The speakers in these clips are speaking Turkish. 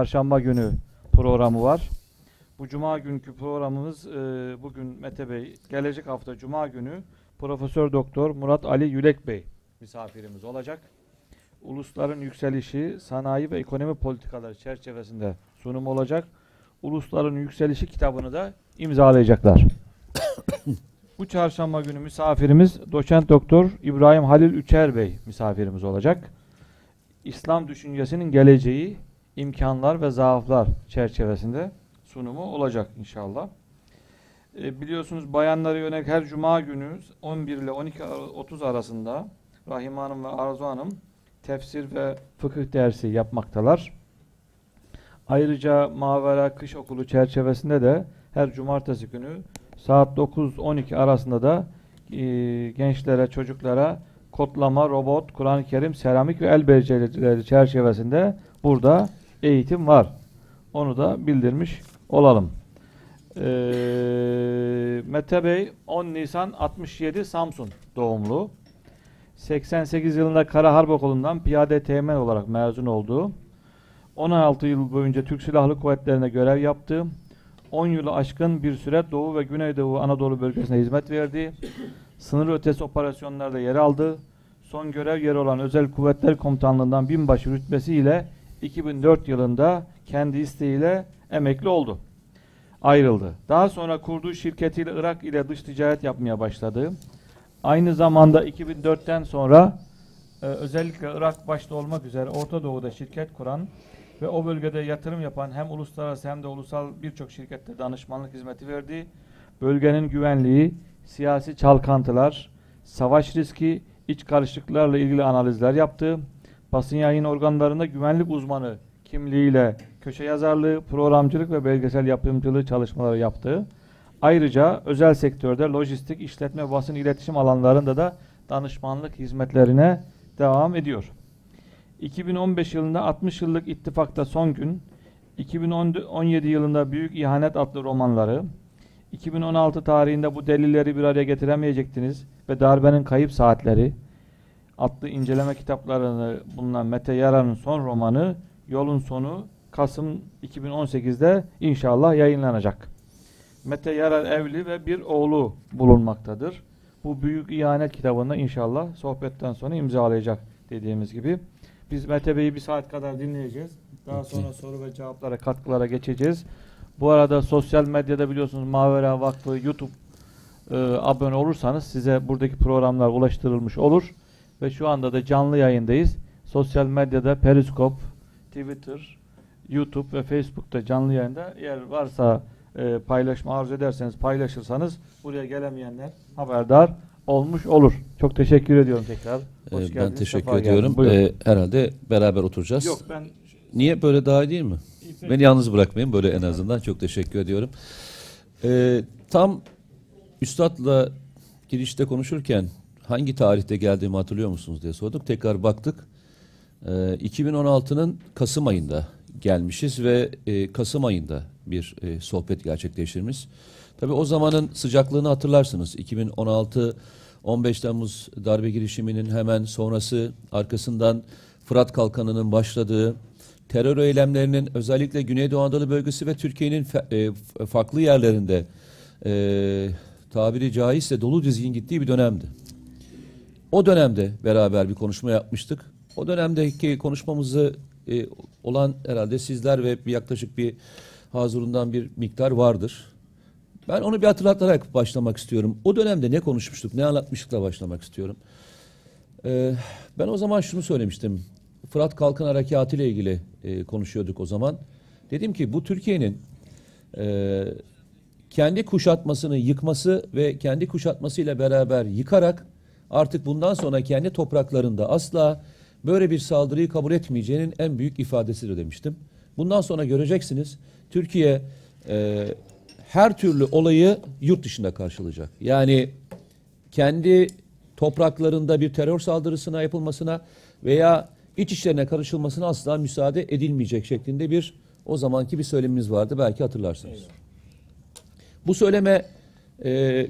Çarşamba günü programı var. Bu cuma günkü programımız e, bugün Mete Bey, gelecek hafta cuma günü Profesör Doktor Murat Ali Yülek Bey misafirimiz olacak. Ulusların yükselişi, sanayi ve ekonomi politikaları çerçevesinde sunum olacak. Ulusların yükselişi kitabını da imzalayacaklar. Bu çarşamba günü misafirimiz Doçent Doktor İbrahim Halil Üçer Bey misafirimiz olacak. İslam düşüncesinin geleceği, imkanlar ve zaaflar çerçevesinde sunumu olacak inşallah. E, biliyorsunuz bayanlara yönelik her cuma günü 11 ile 12.30 arasında Rahime Hanım ve Arzu Hanım tefsir ve fıkıh dersi yapmaktalar. Ayrıca Mavera Kış Okulu çerçevesinde de her cumartesi günü saat 9-12 arasında da e, gençlere, çocuklara kodlama, robot, Kur'an-ı Kerim, seramik ve el becerileri çerçevesinde burada eğitim var. Onu da bildirmiş olalım. Ee, Mete Bey 10 Nisan 67 Samsun doğumlu. 88 yılında Kara Harp Okulu'ndan piyade teğmen olarak mezun oldu. 16 yıl boyunca Türk Silahlı Kuvvetleri'ne görev yaptı. 10 yılı aşkın bir süre Doğu ve Güneydoğu Anadolu bölgesine hizmet verdi. Sınır ötesi operasyonlarda yer aldı. Son görev yeri olan Özel Kuvvetler Komutanlığından binbaşı rütbesiyle 2004 yılında kendi isteğiyle emekli oldu. Ayrıldı. Daha sonra kurduğu şirketiyle Irak ile dış ticaret yapmaya başladı. Aynı zamanda 2004'ten sonra e, özellikle Irak başta olmak üzere Orta Doğu'da şirket kuran ve o bölgede yatırım yapan hem uluslararası hem de ulusal birçok şirkette danışmanlık hizmeti verdi. Bölgenin güvenliği, siyasi çalkantılar, savaş riski, iç karışıklıklarla ilgili analizler yaptı. Basın yayın organlarında güvenlik uzmanı kimliğiyle köşe yazarlığı, programcılık ve belgesel yapımcılığı çalışmaları yaptı. Ayrıca özel sektörde lojistik, işletme, basın iletişim alanlarında da danışmanlık hizmetlerine devam ediyor. 2015 yılında 60 yıllık ittifakta son gün, 2017 yılında Büyük İhanet adlı romanları, 2016 tarihinde bu delilleri bir araya getiremeyecektiniz ve darbenin kayıp saatleri adlı inceleme kitaplarını bulunan Mete Yarar'ın son romanı Yolun Sonu Kasım 2018'de inşallah yayınlanacak. Mete Yarar evli ve bir oğlu bulunmaktadır. Bu büyük ihanet kitabını inşallah sohbetten sonra imzalayacak dediğimiz gibi. Biz Mete Bey'i bir saat kadar dinleyeceğiz. Daha sonra soru ve cevaplara, katkılara geçeceğiz. Bu arada sosyal medyada biliyorsunuz Mavera Vakfı YouTube e, abone olursanız size buradaki programlar ulaştırılmış olur. Ve şu anda da canlı yayındayız. Sosyal medyada Periscope, Twitter, YouTube ve Facebook'ta canlı yayında eğer varsa e, paylaşma arzu ederseniz paylaşırsanız buraya gelemeyenler haberdar olmuş olur. Çok teşekkür ediyorum tekrar. Hoş Ee, geldiniz. ben teşekkür sefa ediyorum. Ee, herhalde beraber oturacağız. Yok ben Niye böyle daha iyi değil mi? Beni yalnız bırakmayın böyle en azından. Çok teşekkür ediyorum. Ee, tam Üstad'la girişte konuşurken hangi tarihte geldiğimi hatırlıyor musunuz diye sorduk. Tekrar baktık. Ee, 2016'nın Kasım ayında gelmişiz ve e, Kasım ayında bir e, sohbet gerçekleştirmiş. Tabii o zamanın sıcaklığını hatırlarsınız. 2016 15 Temmuz darbe girişiminin hemen sonrası arkasından Fırat Kalkanı'nın başladığı terör eylemlerinin özellikle Güneydoğu Anadolu bölgesi ve Türkiye'nin e, farklı yerlerinde e, tabiri caizse dolu dizgin gittiği bir dönemdi. O dönemde beraber bir konuşma yapmıştık. O dönemdeki konuşmamızı e, olan herhalde sizler ve bir yaklaşık bir Hazurundan bir miktar vardır. Ben onu bir hatırlatarak başlamak istiyorum. O dönemde ne konuşmuştuk, ne anlatmıştıkla başlamak istiyorum. Ee, ben o zaman şunu söylemiştim. Fırat Kalkın Harekatı ile ilgili e, konuşuyorduk o zaman. Dedim ki bu Türkiye'nin e, kendi kuşatmasını yıkması ve kendi kuşatmasıyla beraber yıkarak artık bundan sonra kendi topraklarında asla böyle bir saldırıyı kabul etmeyeceğinin en büyük ifadesidir demiştim. Bundan sonra göreceksiniz Türkiye e, her türlü olayı yurt dışında karşılayacak. Yani kendi topraklarında bir terör saldırısına yapılmasına veya iç işlerine karışılmasına asla müsaade edilmeyecek şeklinde bir o zamanki bir söylemimiz vardı belki hatırlarsınız. Bu söyleme e,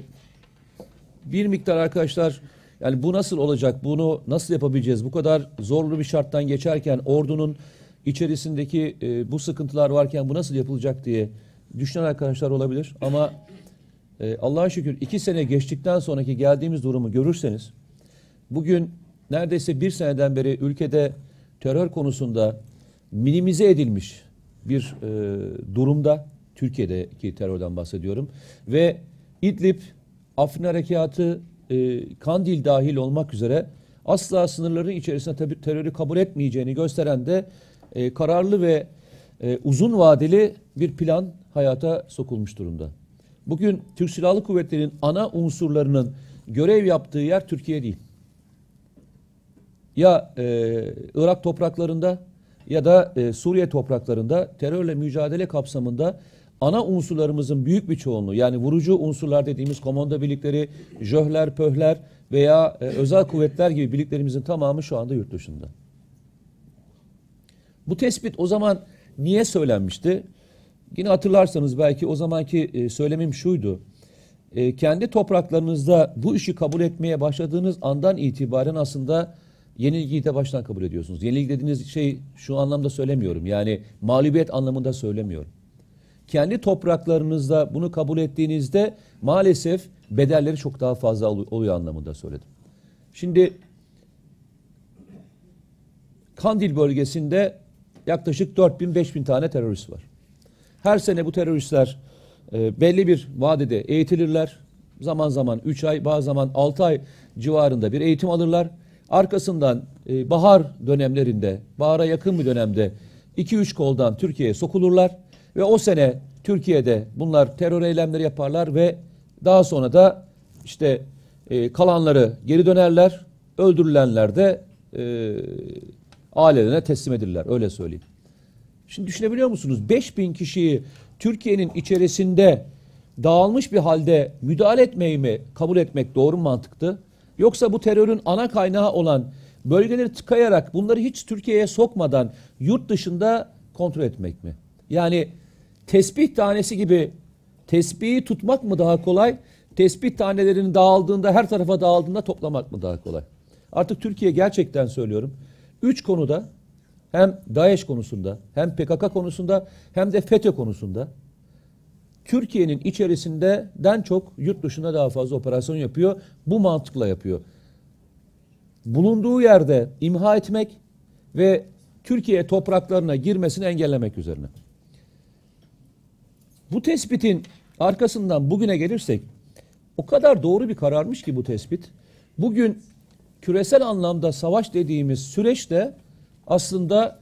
bir miktar arkadaşlar yani bu nasıl olacak? Bunu nasıl yapabileceğiz? Bu kadar zorlu bir şarttan geçerken ordunun içerisindeki e, bu sıkıntılar varken bu nasıl yapılacak diye düşünen arkadaşlar olabilir. Ama e, Allah'a şükür iki sene geçtikten sonraki geldiğimiz durumu görürseniz bugün neredeyse bir seneden beri ülkede terör konusunda minimize edilmiş bir e, durumda Türkiye'deki terörden bahsediyorum. Ve İdlib, Afrin Harekatı, e, Kandil dahil olmak üzere asla sınırların içerisinde tabii terörü kabul etmeyeceğini gösteren de e, kararlı ve e, uzun vadeli bir plan hayata sokulmuş durumda. Bugün Türk Silahlı Kuvvetleri'nin ana unsurlarının görev yaptığı yer Türkiye değil. Ya e, Irak topraklarında ya da e, Suriye topraklarında terörle mücadele kapsamında ana unsurlarımızın büyük bir çoğunluğu yani vurucu unsurlar dediğimiz komando birlikleri, jöhler, pöhler veya e, özel kuvvetler gibi birliklerimizin tamamı şu anda yurt dışında. Bu tespit o zaman niye söylenmişti? Yine hatırlarsanız belki o zamanki e, söylemim şuydu. E, kendi topraklarınızda bu işi kabul etmeye başladığınız andan itibaren aslında yenilgiyi de baştan kabul ediyorsunuz. Yenilgi dediğiniz şey şu anlamda söylemiyorum. Yani mağlubiyet anlamında söylemiyorum. Kendi topraklarınızda bunu kabul ettiğinizde maalesef bedelleri çok daha fazla oluyor anlamında söyledim. Şimdi Kandil bölgesinde yaklaşık 4000-5000 tane terörist var. Her sene bu teröristler e, belli bir vadede eğitilirler. Zaman zaman 3 ay, bazı zaman 6 ay civarında bir eğitim alırlar. Arkasından e, bahar dönemlerinde, bahara yakın bir dönemde 2-3 koldan Türkiye'ye sokulurlar. Ve o sene Türkiye'de bunlar terör eylemleri yaparlar ve daha sonra da işte e, kalanları geri dönerler. Öldürülenler de e, ailelerine teslim edilirler. Öyle söyleyeyim. Şimdi düşünebiliyor musunuz? 5000 kişiyi Türkiye'nin içerisinde dağılmış bir halde müdahale etmeyi mi kabul etmek doğru mu mantıktı? Yoksa bu terörün ana kaynağı olan bölgeleri tıkayarak bunları hiç Türkiye'ye sokmadan yurt dışında kontrol etmek mi? Yani tesbih tanesi gibi tesbihi tutmak mı daha kolay? Tesbih tanelerinin dağıldığında her tarafa dağıldığında toplamak mı daha kolay? Artık Türkiye gerçekten söylüyorum. Üç konuda hem DAEŞ konusunda hem PKK konusunda hem de FETÖ konusunda Türkiye'nin içerisinden çok yurt dışında daha fazla operasyon yapıyor. Bu mantıkla yapıyor. Bulunduğu yerde imha etmek ve Türkiye topraklarına girmesini engellemek üzerine. Bu tespitin arkasından bugüne gelirsek o kadar doğru bir kararmış ki bu tespit. Bugün küresel anlamda savaş dediğimiz süreçte aslında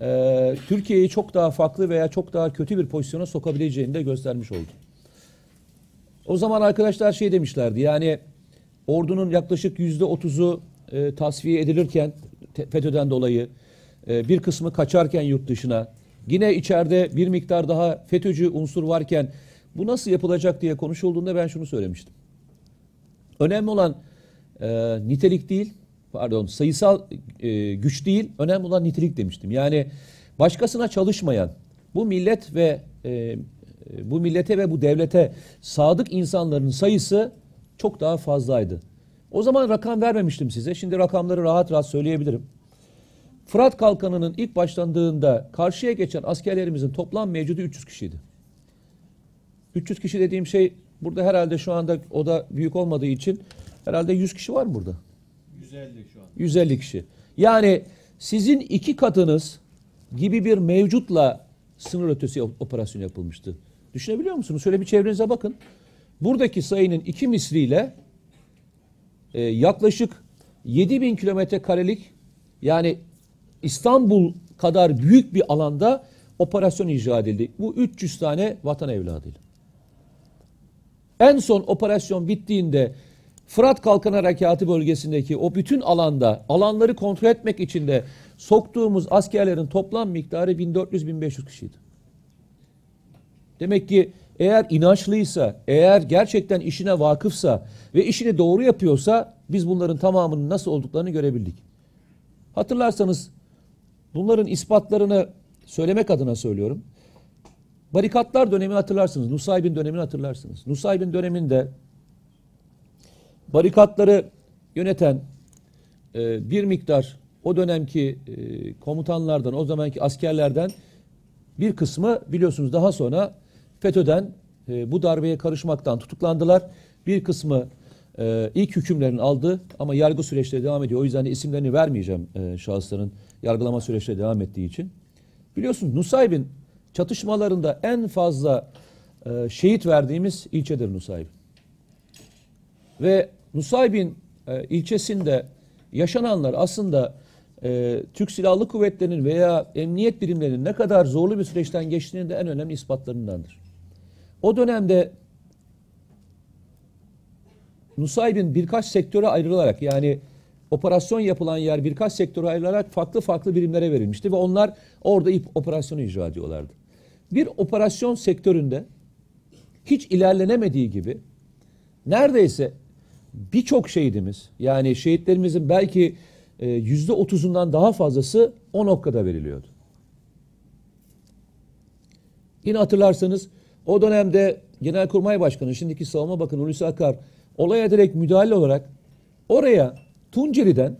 e, Türkiye'yi çok daha farklı veya çok daha kötü bir pozisyona sokabileceğini de göstermiş oldu. O zaman arkadaşlar şey demişlerdi yani ordunun yaklaşık yüzde otuzu e, tasfiye edilirken FETÖ'den dolayı e, bir kısmı kaçarken yurt dışına yine içeride bir miktar daha FETÖ'cü unsur varken bu nasıl yapılacak diye konuşulduğunda ben şunu söylemiştim. Önemli olan e, nitelik değil pardon sayısal e, güç değil önemli olan nitelik demiştim. Yani başkasına çalışmayan bu millet ve e, bu millete ve bu devlete sadık insanların sayısı çok daha fazlaydı. O zaman rakam vermemiştim size. Şimdi rakamları rahat rahat söyleyebilirim. Fırat Kalkanı'nın ilk başlandığında karşıya geçen askerlerimizin toplam mevcudu 300 kişiydi. 300 kişi dediğim şey burada herhalde şu anda o da büyük olmadığı için herhalde 100 kişi var mı burada? 150 şu an. 150 kişi. Yani sizin iki katınız gibi bir mevcutla sınır ötesi operasyon yapılmıştı. Düşünebiliyor musunuz? Şöyle bir çevrenize bakın. Buradaki sayının iki misliyle e, yaklaşık 7 bin kilometre karelik yani İstanbul kadar büyük bir alanda operasyon icra edildi. Bu 300 tane vatan evladıyla. En son operasyon bittiğinde Fırat Kalkan Harekatı bölgesindeki o bütün alanda alanları kontrol etmek için de soktuğumuz askerlerin toplam miktarı 1400-1500 kişiydi. Demek ki eğer inançlıysa, eğer gerçekten işine vakıfsa ve işini doğru yapıyorsa biz bunların tamamının nasıl olduklarını görebildik. Hatırlarsanız bunların ispatlarını söylemek adına söylüyorum. Barikatlar dönemini hatırlarsınız. Nusaybin dönemini hatırlarsınız. Nusaybin döneminde barikatları yöneten e, bir miktar o dönemki e, komutanlardan, o zamanki askerlerden bir kısmı biliyorsunuz daha sonra FETÖ'den e, bu darbeye karışmaktan tutuklandılar. Bir kısmı e, ilk hükümlerini aldı ama yargı süreçleri devam ediyor. O yüzden de isimlerini vermeyeceğim e, şahısların yargılama süreçleri devam ettiği için. Biliyorsunuz Nusaybin çatışmalarında en fazla e, şehit verdiğimiz ilçedir Nusaybin. Ve Nusaybin e, ilçesinde yaşananlar aslında e, Türk Silahlı Kuvvetleri'nin veya emniyet birimlerinin ne kadar zorlu bir süreçten geçtiğinin de en önemli ispatlarındandır. O dönemde Nusaybin birkaç sektöre ayrılarak yani operasyon yapılan yer birkaç sektöre ayrılarak farklı farklı birimlere verilmişti ve onlar orada ip operasyonu icra ediyorlardı. Bir operasyon sektöründe hiç ilerlenemediği gibi neredeyse birçok şehidimiz yani şehitlerimizin belki e, yüzde otuzundan daha fazlası o noktada veriliyordu. Yine hatırlarsanız o dönemde Genelkurmay Başkanı, şimdiki Savunma Bakanı Hulusi Akar olaya direkt müdahale olarak oraya Tunceli'den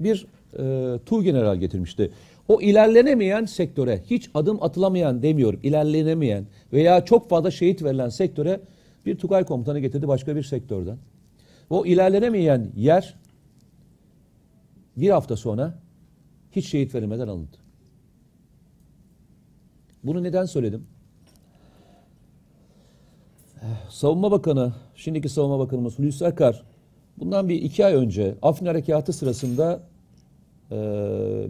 bir e, Tu General getirmişti. O ilerlenemeyen sektöre, hiç adım atılamayan demiyorum, ilerlenemeyen veya çok fazla şehit verilen sektöre bir Tugay komutanı getirdi başka bir sektörden. O ilerlenemeyen yer bir hafta sonra hiç şehit verilmeden alındı. Bunu neden söyledim? Savunma Bakanı, şimdiki Savunma Bakanımız Hulusi Akar, bundan bir iki ay önce Afrin Harekatı sırasında e,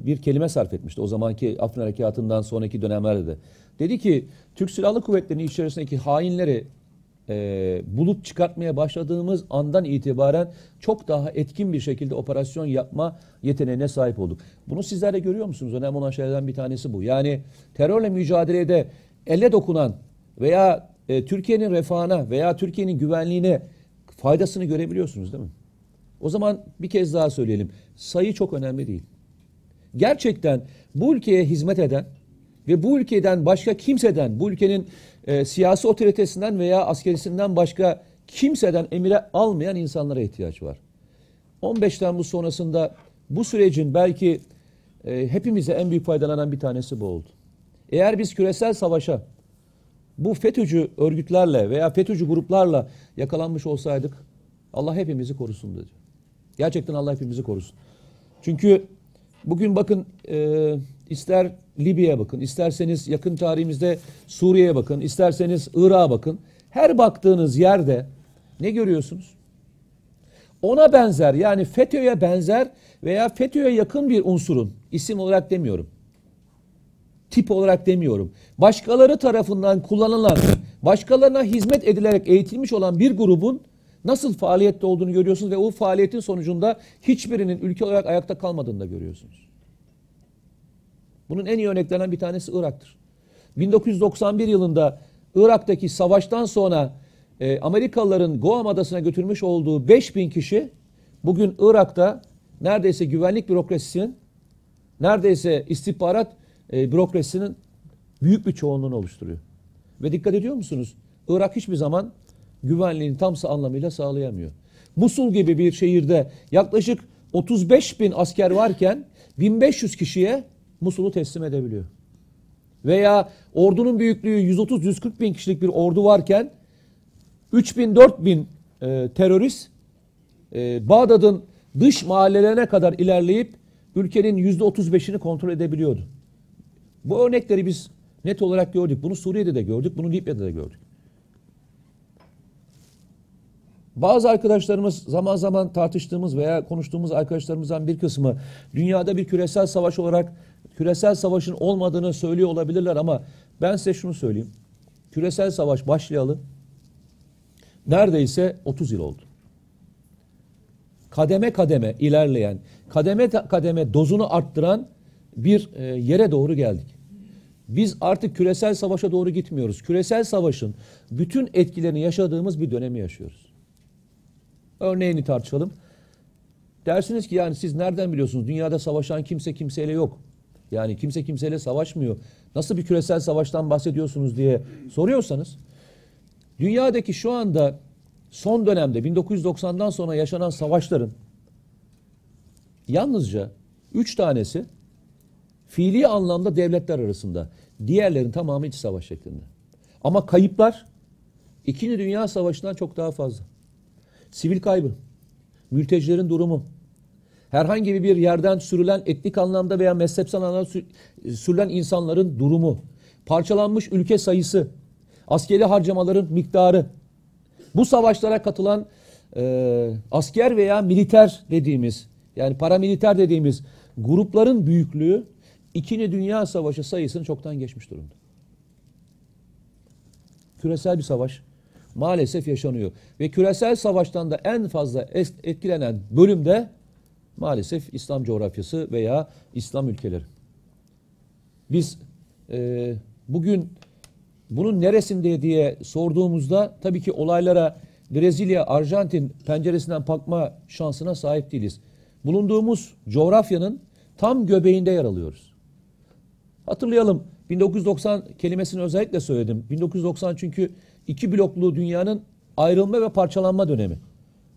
bir kelime sarf etmişti. O zamanki Afrin Harekatı'ndan sonraki dönemlerde de. Dedi ki, Türk Silahlı Kuvvetleri'nin içerisindeki hainleri e, bulup çıkartmaya başladığımız andan itibaren çok daha etkin bir şekilde operasyon yapma yeteneğine sahip olduk. Bunu sizler de görüyor musunuz? Önemli olan şeylerden bir tanesi bu. Yani terörle mücadelede elle dokunan veya e, Türkiye'nin refahına veya Türkiye'nin güvenliğine faydasını görebiliyorsunuz değil mi? O zaman bir kez daha söyleyelim. Sayı çok önemli değil. Gerçekten bu ülkeye hizmet eden ve bu ülkeden başka kimseden, bu ülkenin e, siyasi otoritesinden veya askerisinden başka kimseden emire almayan insanlara ihtiyaç var. 15 Temmuz sonrasında bu sürecin belki e, hepimize en büyük faydalanan bir tanesi bu oldu. Eğer biz küresel savaşa bu FETÖ'cü örgütlerle veya FETÖ'cü gruplarla yakalanmış olsaydık Allah hepimizi korusun dedi. Gerçekten Allah hepimizi korusun. Çünkü bugün bakın e, ister Libya'ya bakın, isterseniz yakın tarihimizde Suriye'ye bakın, isterseniz Irak'a bakın. Her baktığınız yerde ne görüyorsunuz? Ona benzer yani FETÖ'ye benzer veya FETÖ'ye yakın bir unsurun isim olarak demiyorum. Tip olarak demiyorum. Başkaları tarafından kullanılan, başkalarına hizmet edilerek eğitilmiş olan bir grubun nasıl faaliyette olduğunu görüyorsunuz ve o faaliyetin sonucunda hiçbirinin ülke olarak ayakta kalmadığını da görüyorsunuz. Bunun en iyi örneklerinden bir tanesi Irak'tır. 1991 yılında Irak'taki savaştan sonra e, Amerikalıların Guam adasına götürmüş olduğu 5000 kişi bugün Irak'ta neredeyse güvenlik bürokrasisinin neredeyse istihbarat e, bürokrasisinin büyük bir çoğunluğunu oluşturuyor. Ve dikkat ediyor musunuz? Irak hiçbir zaman güvenliğini tam anlamıyla sağlayamıyor. Musul gibi bir şehirde yaklaşık 35 bin asker varken 1500 kişiye Musul'u teslim edebiliyor. Veya ordunun büyüklüğü 130-140 bin kişilik bir ordu varken 3 bin 4 bin e, terörist e, Bağdat'ın dış mahallelerine kadar ilerleyip ülkenin %35'ini kontrol edebiliyordu. Bu örnekleri biz net olarak gördük. Bunu Suriye'de de gördük, bunu Libya'da da gördük. Bazı arkadaşlarımız zaman zaman tartıştığımız veya konuştuğumuz arkadaşlarımızdan bir kısmı dünyada bir küresel savaş olarak küresel savaşın olmadığını söylüyor olabilirler ama ben size şunu söyleyeyim. Küresel savaş başlayalı neredeyse 30 yıl oldu. Kademe kademe ilerleyen, kademe kademe dozunu arttıran bir e, yere doğru geldik. Biz artık küresel savaşa doğru gitmiyoruz. Küresel savaşın bütün etkilerini yaşadığımız bir dönemi yaşıyoruz. Örneğini tartışalım. Dersiniz ki yani siz nereden biliyorsunuz? Dünyada savaşan kimse kimseyle yok. Yani kimse kimseyle savaşmıyor. Nasıl bir küresel savaştan bahsediyorsunuz diye soruyorsanız dünyadaki şu anda son dönemde 1990'dan sonra yaşanan savaşların yalnızca Üç tanesi fiili anlamda devletler arasında. Diğerlerin tamamı iç savaş şeklinde. Ama kayıplar İkinci Dünya Savaşı'ndan çok daha fazla. Sivil kaybı, mültecilerin durumu, herhangi bir yerden sürülen etnik anlamda veya mezhepsel anlamda sü- sürülen insanların durumu, parçalanmış ülke sayısı, askeri harcamaların miktarı, bu savaşlara katılan e, asker veya militer dediğimiz yani paramiliter dediğimiz grupların büyüklüğü İkinci Dünya Savaşı sayısını çoktan geçmiş durumda. Küresel bir savaş maalesef yaşanıyor. Ve küresel savaştan da en fazla etkilenen bölümde maalesef İslam coğrafyası veya İslam ülkeleri. Biz e, bugün bunun neresinde diye sorduğumuzda tabii ki olaylara Brezilya, Arjantin penceresinden bakma şansına sahip değiliz. Bulunduğumuz coğrafyanın tam göbeğinde yer alıyoruz. Hatırlayalım 1990 kelimesini özellikle söyledim. 1990 çünkü iki bloklu dünyanın ayrılma ve parçalanma dönemi.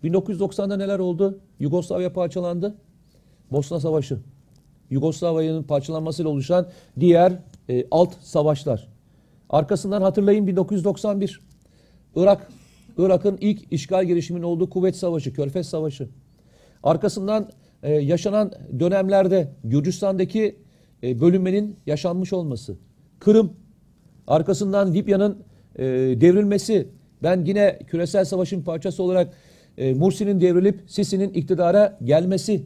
1990'da neler oldu? Yugoslavya parçalandı. Bosna Savaşı. Yugoslavya'nın parçalanmasıyla oluşan diğer e, alt savaşlar. Arkasından hatırlayın 1991. Irak. Irak'ın ilk işgal girişiminin olduğu Kuvvet Savaşı, Körfez Savaşı. Arkasından e, yaşanan dönemlerde Gürcistan'daki e, bölünmenin yaşanmış olması. Kırım. Arkasından Libya'nın e, devrilmesi. Ben yine küresel savaşın parçası olarak e, Mursi'nin devrilip Sisi'nin iktidara gelmesi.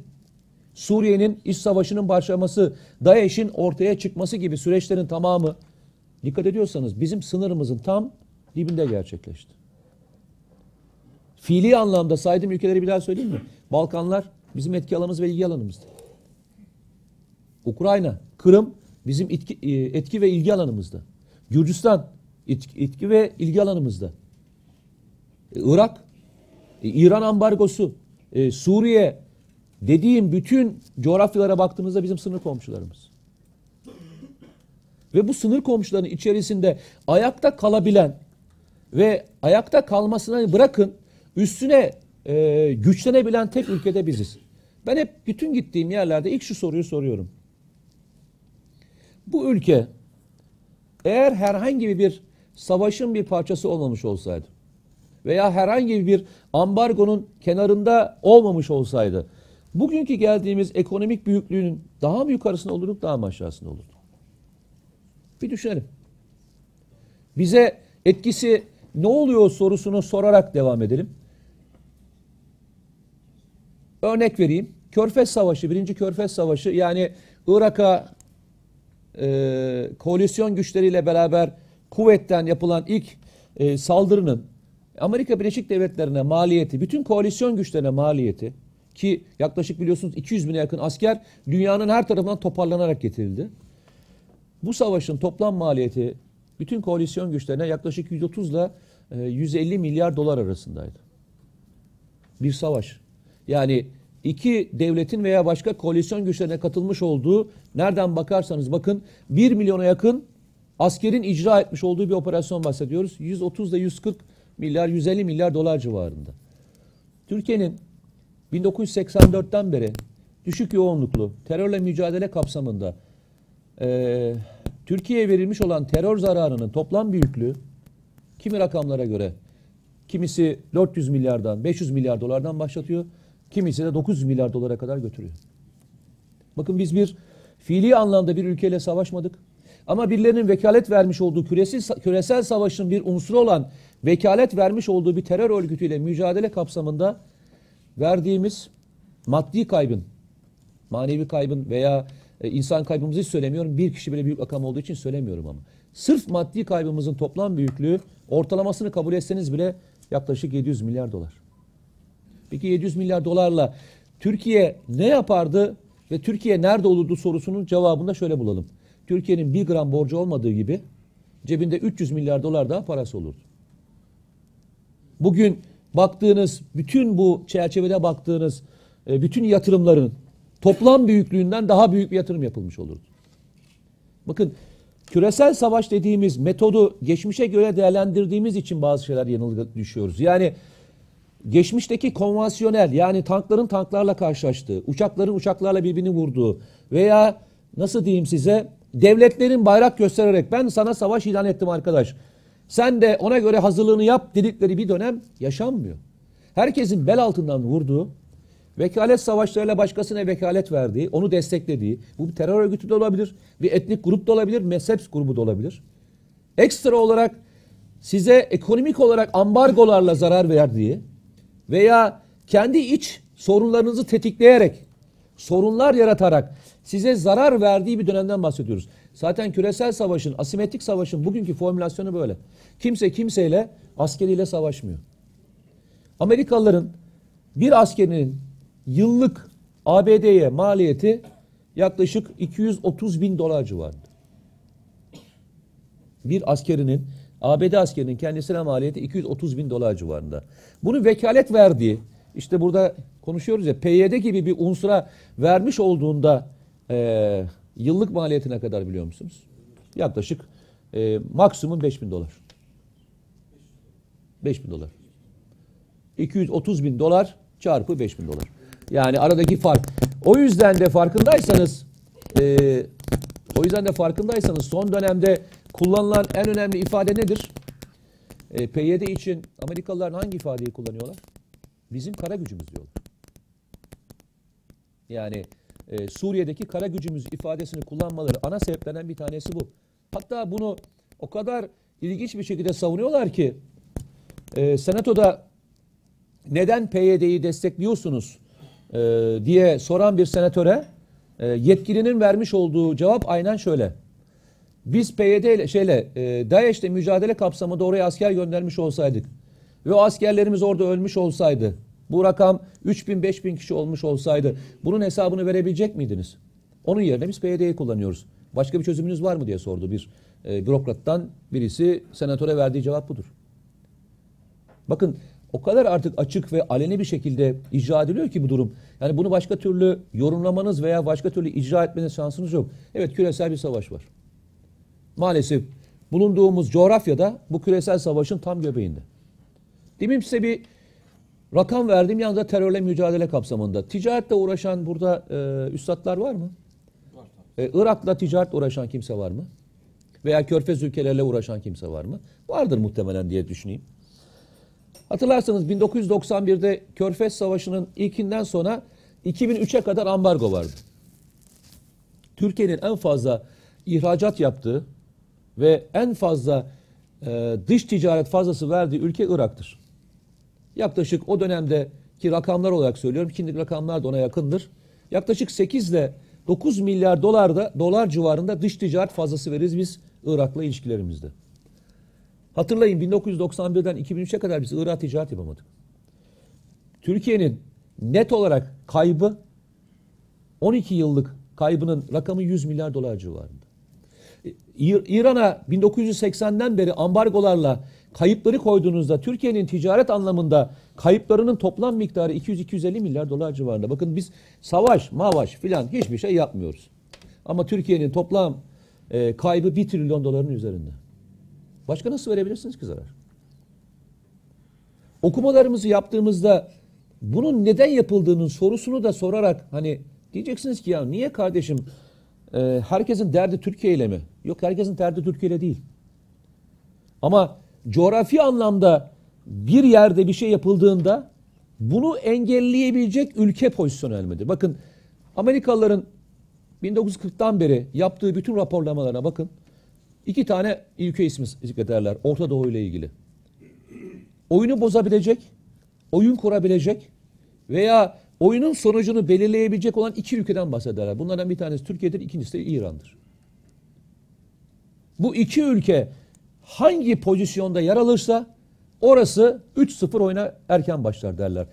Suriye'nin iç savaşının başlaması, DAEŞ'in ortaya çıkması gibi süreçlerin tamamı dikkat ediyorsanız bizim sınırımızın tam dibinde gerçekleşti. Fiili anlamda saydığım ülkeleri bir daha söyleyeyim mi? Balkanlar bizim etki alanımız ve ilgi alanımızdı. Ukrayna, Kırım bizim etki, e, etki ve ilgi alanımızda. Gürcistan etki, etki ve ilgi alanımızda. E, Irak, e, İran ambargosu, Suriye dediğim bütün coğrafyalara baktığımızda bizim sınır komşularımız. Ve bu sınır komşularının içerisinde ayakta kalabilen ve ayakta kalmasını bırakın üstüne e, güçlenebilen tek ülkede biziz. Ben hep bütün gittiğim yerlerde ilk şu soruyu soruyorum. Bu ülke eğer herhangi bir savaşın bir parçası olmamış olsaydı veya herhangi bir ambargonun kenarında olmamış olsaydı bugünkü geldiğimiz ekonomik büyüklüğünün daha mı yukarısında olurduk daha mı aşağısında olurduk? Bir düşünelim. Bize etkisi ne oluyor sorusunu sorarak devam edelim. Örnek vereyim. Körfez Savaşı, birinci Körfez Savaşı yani Irak'a e, koalisyon güçleriyle beraber kuvvetten yapılan ilk e, saldırının Amerika Birleşik Devletleri'ne maliyeti, bütün koalisyon güçlerine maliyeti ki yaklaşık biliyorsunuz 200 bine yakın asker dünyanın her tarafından toparlanarak getirildi. Bu savaşın toplam maliyeti bütün koalisyon güçlerine yaklaşık 130 ile e, 150 milyar dolar arasındaydı. Bir savaş. Yani iki devletin veya başka koalisyon güçlerine katılmış olduğu nereden bakarsanız bakın 1 milyona yakın askerin icra etmiş olduğu bir operasyon bahsediyoruz. 130 ile 140 milyar 150 milyar dolar civarında. Türkiye'nin 1984'ten beri düşük yoğunluklu terörle mücadele kapsamında e, Türkiye'ye verilmiş olan terör zararının toplam büyüklüğü kimi rakamlara göre kimisi 400 milyardan 500 milyar dolardan başlatıyor. Kimisi de 900 milyar dolara kadar götürüyor. Bakın biz bir fiili anlamda bir ülkeyle savaşmadık. Ama birilerinin vekalet vermiş olduğu küresel, küresel savaşın bir unsuru olan vekalet vermiş olduğu bir terör örgütüyle mücadele kapsamında verdiğimiz maddi kaybın, manevi kaybın veya e, insan kaybımızı hiç söylemiyorum. Bir kişi bile büyük rakam olduğu için söylemiyorum ama. Sırf maddi kaybımızın toplam büyüklüğü ortalamasını kabul etseniz bile yaklaşık 700 milyar dolar. Peki 700 milyar dolarla Türkiye ne yapardı ve Türkiye nerede olurdu sorusunun cevabını da şöyle bulalım. Türkiye'nin bir gram borcu olmadığı gibi cebinde 300 milyar dolar daha parası olurdu. Bugün baktığınız bütün bu çerçevede baktığınız e, bütün yatırımların toplam büyüklüğünden daha büyük bir yatırım yapılmış olurdu. Bakın küresel savaş dediğimiz metodu geçmişe göre değerlendirdiğimiz için bazı şeyler yanılgı düşüyoruz. Yani geçmişteki konvansiyonel yani tankların tanklarla karşılaştığı, uçakların uçaklarla birbirini vurduğu veya nasıl diyeyim size devletlerin bayrak göstererek ben sana savaş ilan ettim arkadaş. Sen de ona göre hazırlığını yap dedikleri bir dönem yaşanmıyor. Herkesin bel altından vurduğu, vekalet savaşlarıyla başkasına vekalet verdiği, onu desteklediği, bu bir terör örgütü de olabilir, bir etnik grup da olabilir, mezhep grubu da olabilir. Ekstra olarak size ekonomik olarak ambargolarla zarar verdiği veya kendi iç sorunlarınızı tetikleyerek, sorunlar yaratarak size zarar verdiği bir dönemden bahsediyoruz. Zaten küresel savaşın, asimetrik savaşın bugünkü formülasyonu böyle. Kimse kimseyle askeriyle savaşmıyor. Amerikalıların bir askerinin yıllık ABD'ye maliyeti yaklaşık 230 bin dolar civarında. Bir askerinin, ABD askerinin kendisine maliyeti 230 bin dolar civarında. Bunu vekalet verdiği, işte burada konuşuyoruz ya PYD gibi bir unsura vermiş olduğunda e, yıllık maliyetine kadar biliyor musunuz? Yaklaşık e, maksimum 5 bin dolar. 5 bin dolar. 230 bin dolar çarpı 5 bin dolar. Yani aradaki fark. O yüzden de farkındaysanız e, o yüzden de farkındaysanız son dönemde kullanılan en önemli ifade nedir? E, PYD için Amerikalılar hangi ifadeyi kullanıyorlar? Bizim kara gücümüz diyorlar. Yani e, Suriye'deki kara gücümüz ifadesini kullanmaları ana sebeplerinden bir tanesi bu. Hatta bunu o kadar ilginç bir şekilde savunuyorlar ki e, Senato'da neden PYD'yi destekliyorsunuz e, diye soran bir senatöre e, yetkilinin vermiş olduğu cevap aynen şöyle. Biz PYD ile şeyle e, DAEŞ'le mücadele kapsamında oraya asker göndermiş olsaydık ve o askerlerimiz orada ölmüş olsaydı bu rakam 3000 5000 kişi olmuş olsaydı bunun hesabını verebilecek miydiniz? Onun yerine biz PYD'yi kullanıyoruz. Başka bir çözümünüz var mı diye sordu bir e, bürokrattan birisi senatöre verdiği cevap budur. Bakın o kadar artık açık ve aleni bir şekilde icra ediliyor ki bu durum. Yani bunu başka türlü yorumlamanız veya başka türlü icra etmeniz şansınız yok. Evet küresel bir savaş var. Maalesef bulunduğumuz coğrafyada bu küresel savaşın tam göbeğinde. Demin size bir rakam verdim yalnız terörle mücadele kapsamında. Ticaretle uğraşan burada e, üstadlar var mı? Var. E, Irak'la ticaretle uğraşan kimse var mı? Veya körfez ülkelerle uğraşan kimse var mı? Vardır muhtemelen diye düşüneyim. Hatırlarsanız 1991'de Körfez Savaşı'nın ilkinden sonra 2003'e kadar ambargo vardı. Türkiye'nin en fazla ihracat yaptığı ve en fazla e, dış ticaret fazlası verdiği ülke Irak'tır. Yaklaşık o dönemdeki rakamlar olarak söylüyorum. Şimdiki rakamlar da ona yakındır. Yaklaşık 8 ile 9 milyar dolar da dolar civarında dış ticaret fazlası veririz biz Irak'la ilişkilerimizde. Hatırlayın 1991'den 2003'e kadar biz Irak ticaret yapamadık. Türkiye'nin net olarak kaybı 12 yıllık kaybının rakamı 100 milyar dolar civarında. İran'a 1980'den beri ambargolarla kayıpları koyduğunuzda Türkiye'nin ticaret anlamında kayıplarının toplam miktarı 200-250 milyar dolar civarında. Bakın biz savaş, mavaş filan hiçbir şey yapmıyoruz. Ama Türkiye'nin toplam e, kaybı 1 trilyon doların üzerinde. Başka nasıl verebilirsiniz ki zarar? Okumalarımızı yaptığımızda bunun neden yapıldığının sorusunu da sorarak hani diyeceksiniz ki ya niye kardeşim e, herkesin derdi Türkiye ile mi? Yok herkesin derdi Türkiye ile değil. Ama coğrafi anlamda bir yerde bir şey yapıldığında bunu engelleyebilecek ülke pozisyonu elmedir. Bakın Amerikalıların 1940'tan beri yaptığı bütün raporlamalarına bakın. İki tane ülke ismi zikrederler Orta Doğu ile ilgili. Oyunu bozabilecek, oyun kurabilecek veya oyunun sonucunu belirleyebilecek olan iki ülkeden bahsederler. Bunlardan bir tanesi Türkiye'dir, ikincisi de İran'dır. Bu iki ülke hangi pozisyonda yer alırsa orası 3-0 oyuna erken başlar derler.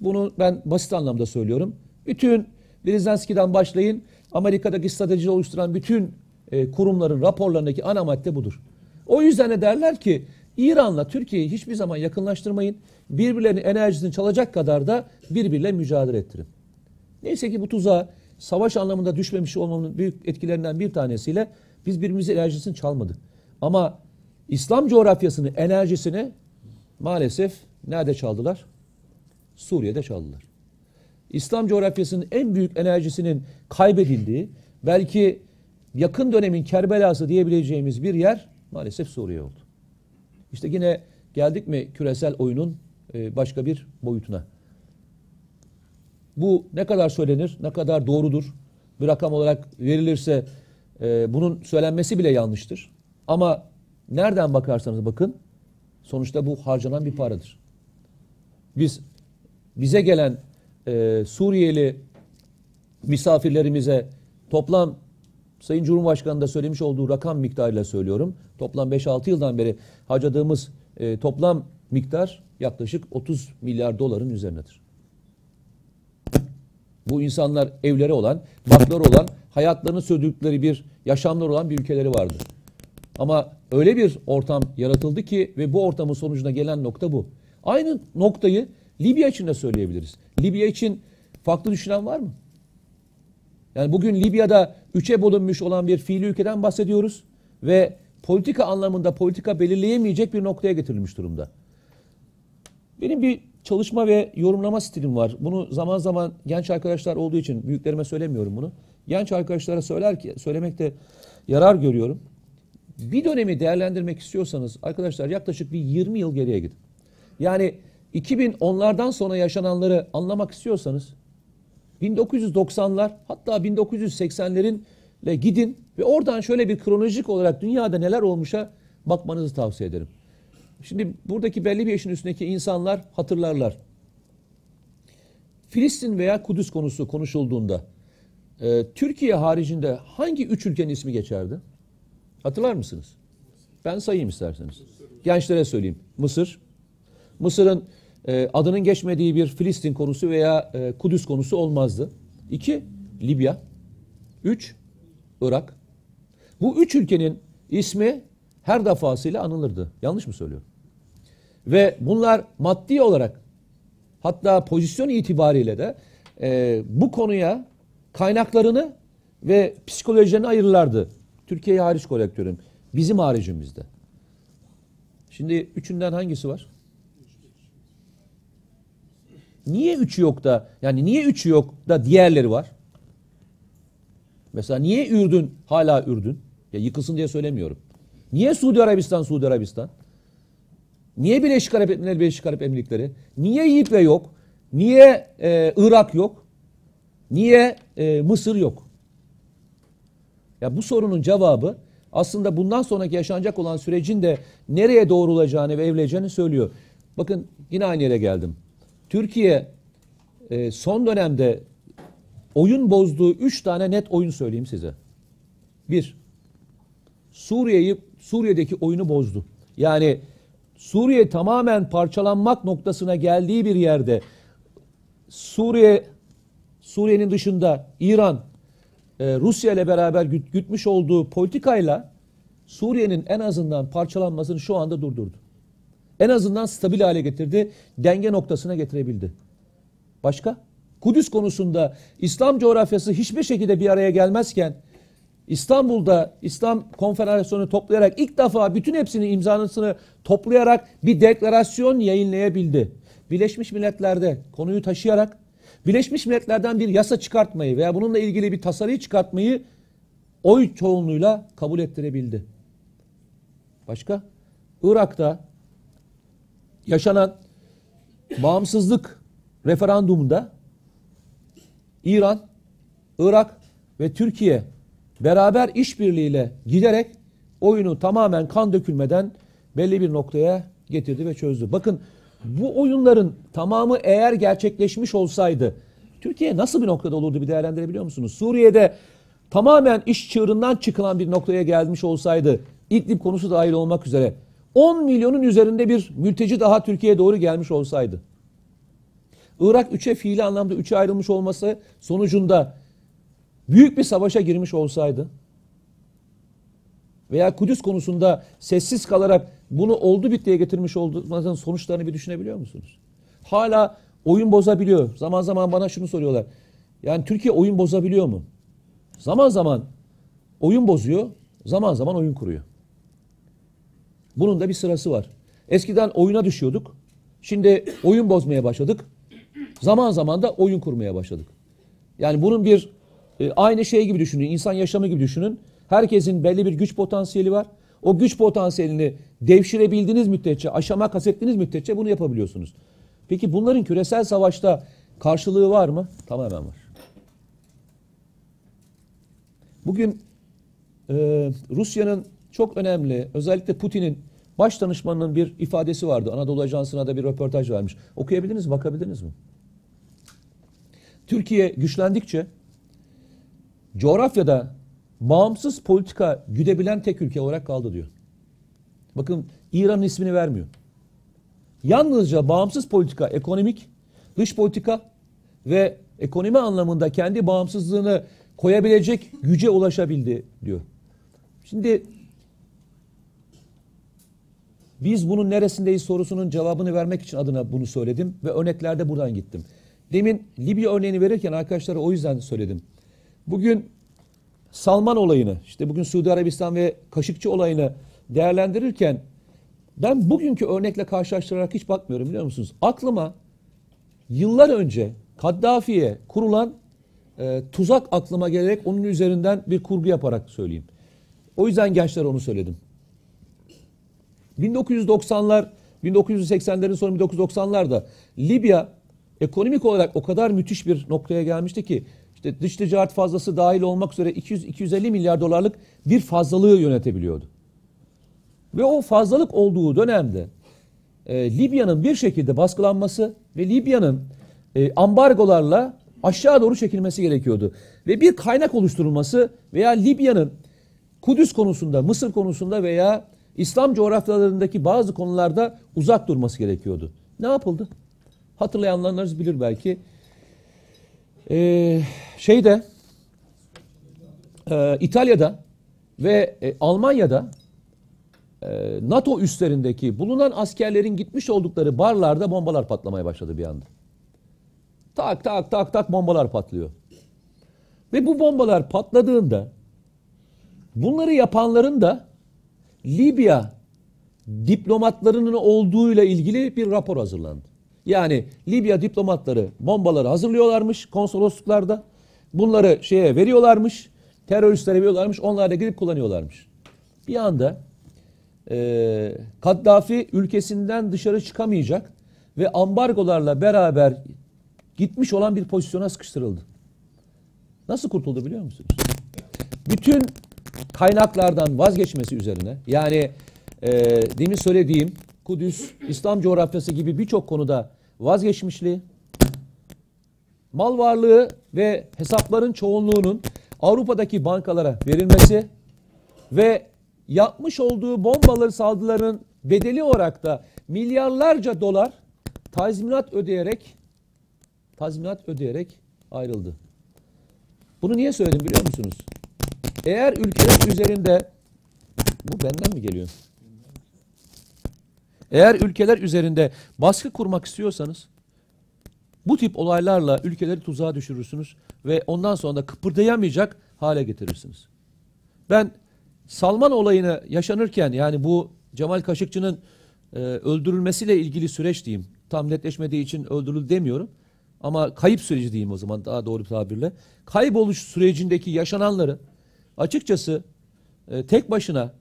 Bunu ben basit anlamda söylüyorum. Bütün Brzezinski'den başlayın Amerika'daki strateji oluşturan bütün e, kurumların raporlarındaki ana madde budur. O yüzden de derler ki İran'la Türkiye'yi hiçbir zaman yakınlaştırmayın. Birbirlerinin enerjisini çalacak kadar da birbirle mücadele ettirin. Neyse ki bu tuzağa savaş anlamında düşmemiş olmamın büyük etkilerinden bir tanesiyle biz birbirimizin enerjisini çalmadık. Ama İslam coğrafyasının enerjisini maalesef nerede çaldılar? Suriye'de çaldılar. İslam coğrafyasının en büyük enerjisinin kaybedildiği, belki yakın dönemin Kerbelası diyebileceğimiz bir yer maalesef Suriye oldu. İşte yine geldik mi küresel oyunun e, başka bir boyutuna. Bu ne kadar söylenir, ne kadar doğrudur, bir rakam olarak verilirse e, bunun söylenmesi bile yanlıştır. Ama nereden bakarsanız bakın, sonuçta bu harcanan bir paradır. Biz bize gelen e, Suriyeli misafirlerimize toplam Sayın Cumhurbaşkanı da söylemiş olduğu rakam miktarıyla söylüyorum. Toplam 5-6 yıldan beri harcadığımız e, toplam miktar yaklaşık 30 milyar doların üzerindedir. Bu insanlar evleri olan, bakları olan, hayatlarını sürdürdükleri bir yaşamları olan bir ülkeleri vardı. Ama öyle bir ortam yaratıldı ki ve bu ortamın sonucunda gelen nokta bu. Aynı noktayı Libya için de söyleyebiliriz. Libya için farklı düşünen var mı? Yani bugün Libya'da üçe bölünmüş olan bir fiili ülkeden bahsediyoruz ve politika anlamında politika belirleyemeyecek bir noktaya getirilmiş durumda. Benim bir çalışma ve yorumlama stilim var. Bunu zaman zaman genç arkadaşlar olduğu için büyüklerime söylemiyorum bunu. Genç arkadaşlara söyler ki söylemekte yarar görüyorum. Bir dönemi değerlendirmek istiyorsanız arkadaşlar yaklaşık bir 20 yıl geriye gidin. Yani 2010'lardan sonra yaşananları anlamak istiyorsanız 1990'lar hatta 1980'lerin ile gidin ve oradan şöyle bir kronolojik olarak dünyada neler olmuşa bakmanızı tavsiye ederim. Şimdi buradaki belli bir yaşın üstündeki insanlar hatırlarlar. Filistin veya Kudüs konusu konuşulduğunda e, Türkiye haricinde hangi üç ülkenin ismi geçerdi? Hatırlar mısınız? Ben sayayım isterseniz. Gençlere söyleyeyim. Mısır. Mısır'ın e, adının geçmediği bir Filistin konusu veya e, Kudüs konusu olmazdı. İki, Libya. Üç, Irak. Bu üç ülkenin ismi her defasıyla anılırdı. Yanlış mı söylüyorum? Ve bunlar maddi olarak hatta pozisyon itibariyle de e, bu konuya kaynaklarını ve psikolojilerini ayırırlardı. Türkiye'yi hariç kolektörüm. Bizim haricimizde. Şimdi üçünden hangisi var? Niye üçü yok da yani niye üçü yok da diğerleri var? Mesela niye Ürdün hala Ürdün? Ya yıkılsın diye söylemiyorum. Niye Suudi Arabistan Suudi Arabistan? Niye Birleşik Arap Emirlikleri Birleşik Arap Emirlikleri? Niye İBB yok? Niye e, Irak yok? Niye e, Mısır yok? Ya bu sorunun cevabı aslında bundan sonraki yaşanacak olan sürecin de nereye doğrulacağını ve evrileceğini söylüyor. Bakın yine aynı yere geldim. Türkiye e, son dönemde oyun bozduğu üç tane net oyun söyleyeyim size. Bir, Suriye'yi Suriye'deki oyunu bozdu. Yani Suriye tamamen parçalanmak noktasına geldiği bir yerde Suriye Suriye'nin dışında İran e, Rusya ile beraber güt, gütmüş olduğu politikayla Suriye'nin en azından parçalanmasını şu anda durdurdu. En azından stabil hale getirdi, denge noktasına getirebildi. Başka? Kudüs konusunda İslam coğrafyası hiçbir şekilde bir araya gelmezken İstanbul'da İslam konfederasyonu toplayarak ilk defa bütün hepsinin imzasını toplayarak bir deklarasyon yayınlayabildi. Birleşmiş Milletler'de konuyu taşıyarak Birleşmiş Milletler'den bir yasa çıkartmayı veya bununla ilgili bir tasarıyı çıkartmayı oy çoğunluğuyla kabul ettirebildi. Başka? Irak'ta yaşanan bağımsızlık referandumunda İran, Irak ve Türkiye beraber işbirliğiyle giderek oyunu tamamen kan dökülmeden belli bir noktaya getirdi ve çözdü. Bakın bu oyunların tamamı eğer gerçekleşmiş olsaydı Türkiye nasıl bir noktada olurdu bir değerlendirebiliyor musunuz? Suriye'de tamamen iş çığırından çıkılan bir noktaya gelmiş olsaydı İdlib konusu dahil olmak üzere 10 milyonun üzerinde bir mülteci daha Türkiye'ye doğru gelmiş olsaydı. Irak üçe fiili anlamda üçe ayrılmış olması sonucunda büyük bir savaşa girmiş olsaydı veya Kudüs konusunda sessiz kalarak bunu oldu bittiye getirmiş olmasının sonuçlarını bir düşünebiliyor musunuz? Hala oyun bozabiliyor. Zaman zaman bana şunu soruyorlar. Yani Türkiye oyun bozabiliyor mu? Zaman zaman oyun bozuyor, zaman zaman oyun kuruyor. Bunun da bir sırası var. Eskiden oyuna düşüyorduk. Şimdi oyun bozmaya başladık. zaman zaman da oyun kurmaya başladık. Yani bunun bir e, aynı şey gibi düşünün, insan yaşamı gibi düşünün. Herkesin belli bir güç potansiyeli var. O güç potansiyelini devşirebildiğiniz müddetçe, aşama kat ettiğiniz müddetçe bunu yapabiliyorsunuz. Peki bunların küresel savaşta karşılığı var mı? Tamamen var. Bugün e, Rusya'nın çok önemli, özellikle Putin'in baş danışmanının bir ifadesi vardı. Anadolu Ajansı'na da bir röportaj vermiş. Okuyabildiniz mi, bakabildiniz mi? Türkiye güçlendikçe coğrafyada bağımsız politika güdebilen tek ülke olarak kaldı diyor. Bakın İran'ın ismini vermiyor. Yalnızca bağımsız politika, ekonomik, dış politika ve ekonomi anlamında kendi bağımsızlığını koyabilecek güce ulaşabildi diyor. Şimdi biz bunun neresindeyiz sorusunun cevabını vermek için adına bunu söyledim ve örneklerde buradan gittim. Demin Libya örneğini verirken arkadaşlara o yüzden söyledim. Bugün Salman olayını, işte bugün Suudi Arabistan ve Kaşıkçı olayını değerlendirirken ben bugünkü örnekle karşılaştırarak hiç bakmıyorum biliyor musunuz? Aklıma yıllar önce Kaddafi'ye kurulan e, tuzak aklıma gelerek onun üzerinden bir kurgu yaparak söyleyeyim. O yüzden gençlere onu söyledim. 1990'lar, 1980'lerin sonu 1990'larda Libya ekonomik olarak o kadar müthiş bir noktaya gelmişti ki işte dış ticaret fazlası dahil olmak üzere 200-250 milyar dolarlık bir fazlalığı yönetebiliyordu. Ve o fazlalık olduğu dönemde e, Libya'nın bir şekilde baskılanması ve Libya'nın e, ambargolarla aşağı doğru çekilmesi gerekiyordu. Ve bir kaynak oluşturulması veya Libya'nın Kudüs konusunda, Mısır konusunda veya İslam coğrafyalarındaki bazı konularda uzak durması gerekiyordu. Ne yapıldı? Hatırlayanlarınız bilir belki. Ee, şeyde e, İtalya'da ve e, Almanya'da e, NATO üslerindeki bulunan askerlerin gitmiş oldukları barlarda bombalar patlamaya başladı bir anda. Tak tak tak tak bombalar patlıyor. Ve bu bombalar patladığında bunları yapanların da Libya diplomatlarının olduğuyla ilgili bir rapor hazırlandı. Yani Libya diplomatları bombaları hazırlıyorlarmış konsolosluklarda. Bunları şeye veriyorlarmış. Teröristlere veriyorlarmış. Onlar da gidip kullanıyorlarmış. Bir anda e, Kaddafi ülkesinden dışarı çıkamayacak ve ambargolarla beraber gitmiş olan bir pozisyona sıkıştırıldı. Nasıl kurtuldu biliyor musunuz? Bütün kaynaklardan vazgeçmesi üzerine yani e, demin söylediğim Kudüs, İslam coğrafyası gibi birçok konuda vazgeçmişliği, mal varlığı ve hesapların çoğunluğunun Avrupa'daki bankalara verilmesi ve yapmış olduğu bombaları saldırıların bedeli olarak da milyarlarca dolar tazminat ödeyerek tazminat ödeyerek ayrıldı. Bunu niye söyledim biliyor musunuz? Eğer ülkeler üzerinde bu benden mi geliyor? Eğer ülkeler üzerinde baskı kurmak istiyorsanız bu tip olaylarla ülkeleri tuzağa düşürürsünüz ve ondan sonra da kıpırdayamayacak hale getirirsiniz. Ben Salman olayını yaşanırken yani bu Cemal Kaşıkçı'nın e, öldürülmesiyle ilgili süreç diyeyim. Tam netleşmediği için öldürüldü demiyorum. Ama kayıp süreci diyeyim o zaman daha doğru bir tabirle. Kayboluş sürecindeki yaşananları açıkçası e, tek başına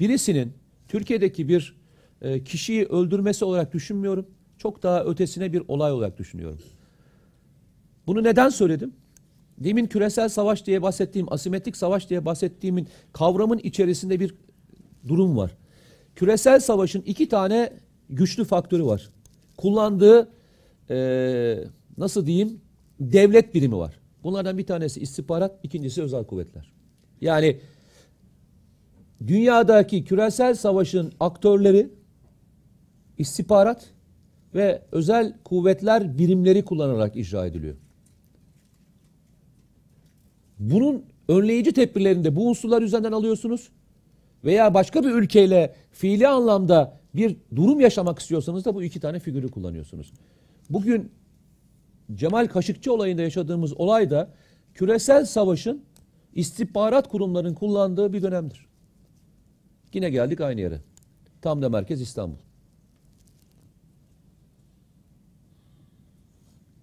birisinin Türkiye'deki bir e, kişiyi öldürmesi olarak düşünmüyorum. Çok daha ötesine bir olay olarak düşünüyorum. Bunu neden söyledim? Demin küresel savaş diye bahsettiğim, asimetrik savaş diye bahsettiğimin kavramın içerisinde bir durum var. Küresel savaşın iki tane güçlü faktörü var. Kullandığı e, nasıl diyeyim devlet birimi var. Bunlardan bir tanesi istihbarat, ikincisi özel kuvvetler. Yani dünyadaki küresel savaşın aktörleri istihbarat ve özel kuvvetler birimleri kullanarak icra ediliyor. Bunun önleyici tedbirlerini de bu unsurlar üzerinden alıyorsunuz. Veya başka bir ülkeyle fiili anlamda bir durum yaşamak istiyorsanız da bu iki tane figürü kullanıyorsunuz. Bugün Cemal Kaşıkçı olayında yaşadığımız olay da küresel savaşın istihbarat kurumlarının kullandığı bir dönemdir. Yine geldik aynı yere. Tam da merkez İstanbul.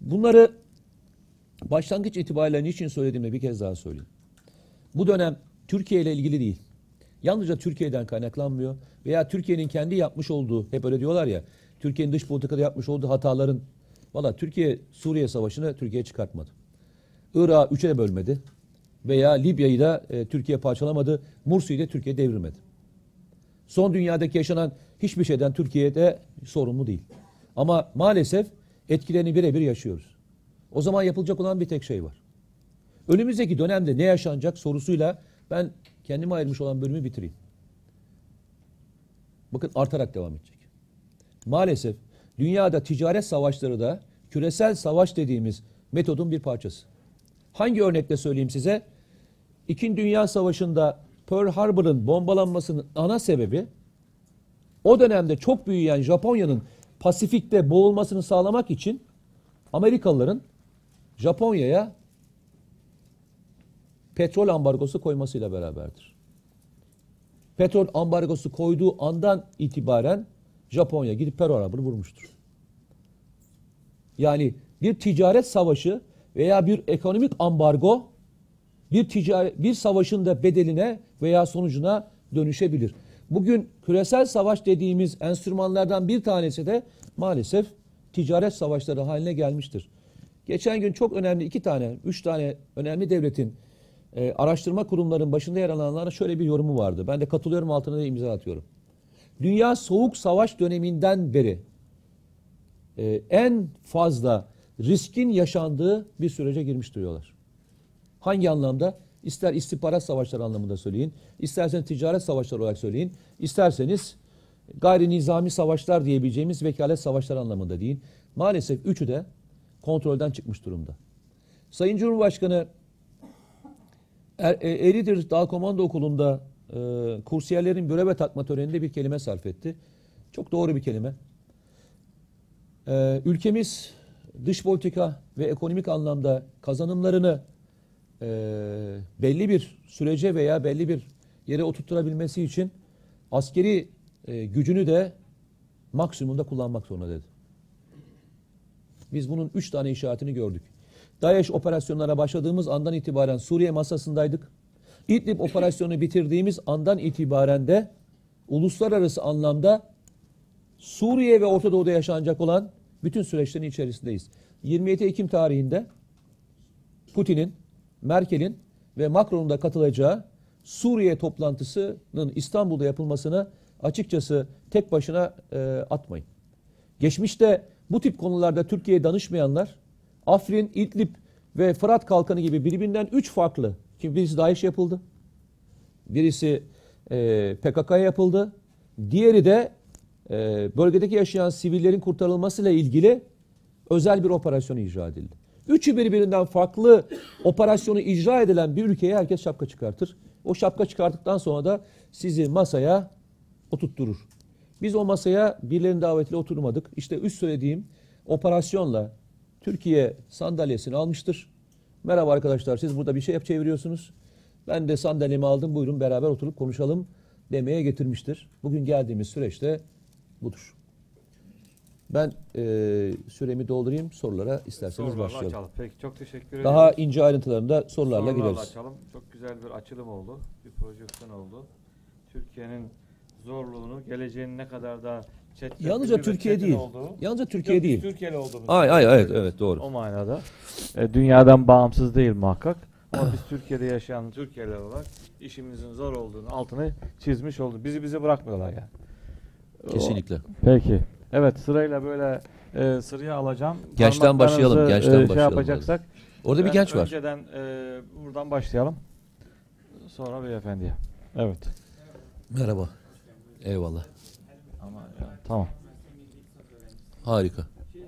Bunları başlangıç itibariyle niçin söylediğimi bir kez daha söyleyeyim. Bu dönem Türkiye ile ilgili değil. Yalnızca Türkiye'den kaynaklanmıyor veya Türkiye'nin kendi yapmış olduğu, hep öyle diyorlar ya, Türkiye'nin dış politikada yapmış olduğu hataların, valla Türkiye Suriye Savaşı'nı Türkiye çıkartmadı. Irak'ı üçe bölmedi veya Libya'yı da e, Türkiye parçalamadı, Mursi'yi de Türkiye devirmedi. Son dünyadaki yaşanan hiçbir şeyden Türkiye'de sorumlu değil. Ama maalesef etkilerini birebir yaşıyoruz. O zaman yapılacak olan bir tek şey var. Önümüzdeki dönemde ne yaşanacak sorusuyla ben kendime ayırmış olan bölümü bitireyim. Bakın artarak devam edecek. Maalesef dünyada ticaret savaşları da küresel savaş dediğimiz metodun bir parçası. Hangi örnekle söyleyeyim size? İkinci Dünya Savaşı'nda Pearl Harbor'ın bombalanmasının ana sebebi o dönemde çok büyüyen Japonya'nın Pasifik'te boğulmasını sağlamak için Amerikalıların Japonya'ya petrol ambargosu koymasıyla beraberdir. Petrol ambargosu koyduğu andan itibaren Japonya gidip Pearl Harbor'ı vurmuştur. Yani bir ticaret savaşı veya bir ekonomik ambargo bir ticaret bir savaşın da bedeline veya sonucuna dönüşebilir. Bugün küresel savaş dediğimiz enstrümanlardan bir tanesi de maalesef ticaret savaşları haline gelmiştir. Geçen gün çok önemli iki tane, üç tane önemli devletin e, araştırma kurumlarının başında yer alanlara şöyle bir yorumu vardı. Ben de katılıyorum altına da imza atıyorum. Dünya soğuk savaş döneminden beri e, en fazla riskin yaşandığı bir sürece girmiş duruyorlar. Hangi anlamda? İster istihbarat savaşları anlamında söyleyin, isterseniz ticaret savaşları olarak söyleyin, isterseniz gayri nizami savaşlar diyebileceğimiz vekalet savaşları anlamında deyin. Maalesef üçü de kontrolden çıkmış durumda. Sayın Cumhurbaşkanı er, e, Eridir Dağ Komando Okulu'nda e, kursiyerlerin göreve takma töreninde bir kelime sarf etti. Çok doğru bir kelime. E, ülkemiz dış politika ve ekonomik anlamda kazanımlarını e, belli bir sürece veya belli bir yere oturtturabilmesi için askeri e, gücünü de maksimumda kullanmak zorunda dedi. Biz bunun üç tane işaretini gördük. DAEŞ operasyonlara başladığımız andan itibaren Suriye masasındaydık. İdlib operasyonu bitirdiğimiz andan itibaren de uluslararası anlamda Suriye ve Orta Doğu'da yaşanacak olan bütün süreçlerin içerisindeyiz. 27 Ekim tarihinde Putin'in, Merkel'in ve Macron'un da katılacağı Suriye toplantısının İstanbul'da yapılmasını açıkçası tek başına e, atmayın. Geçmişte bu tip konularda Türkiye'ye danışmayanlar Afrin, İdlib ve Fırat Kalkanı gibi birbirinden üç farklı. Şimdi birisi DAEŞ yapıldı. Birisi e, PKK'ya yapıldı. Diğeri de e, bölgedeki yaşayan sivillerin kurtarılmasıyla ilgili özel bir operasyon icra edildi. Üçü birbirinden farklı operasyonu icra edilen bir ülkeye herkes şapka çıkartır. O şapka çıkarttıktan sonra da sizi masaya oturtturur. Biz o masaya birilerinin davetiyle oturmadık. İşte üst söylediğim operasyonla Türkiye sandalyesini almıştır. Merhaba arkadaşlar siz burada bir şey yap çeviriyorsunuz. Ben de sandalyemi aldım buyurun beraber oturup konuşalım demeye getirmiştir. Bugün geldiğimiz süreçte budur. Ben e, süremi doldurayım sorulara isterseniz Sorularla başlayalım. açalım. Peki çok teşekkür ederim. Daha ince ayrıntılarında sorularla Sorularla gireriz. açalım. Çok güzel bir açılım oldu. Bir projeksiyon oldu. Türkiye'nin zorluğunu, geleceğin ne kadar da çetin Yalnızca Türkiye değil. olduğu. Yalnızca Türkiye Yok, değil. Türkiye'li olduğumuz. Ay ay evet evet doğru. O manada. E, dünyadan bağımsız değil muhakkak. Ama biz Türkiye'de yaşayan Türkiye'liler olarak işimizin zor olduğunu altını çizmiş olduk. Bizi bize bırakmıyorlar yani. O- Kesinlikle. Peki. Evet sırayla böyle e, sıraya alacağım. Gençten başlayalım, Parmaklarınızı, gençten Şey başlayalım yapacaksak. Orada bir ben genç var. Önceden e, buradan başlayalım. Sonra beyefendiye. Evet. Merhaba. Eyvallah. Ama ya, tamam. Harika. Şey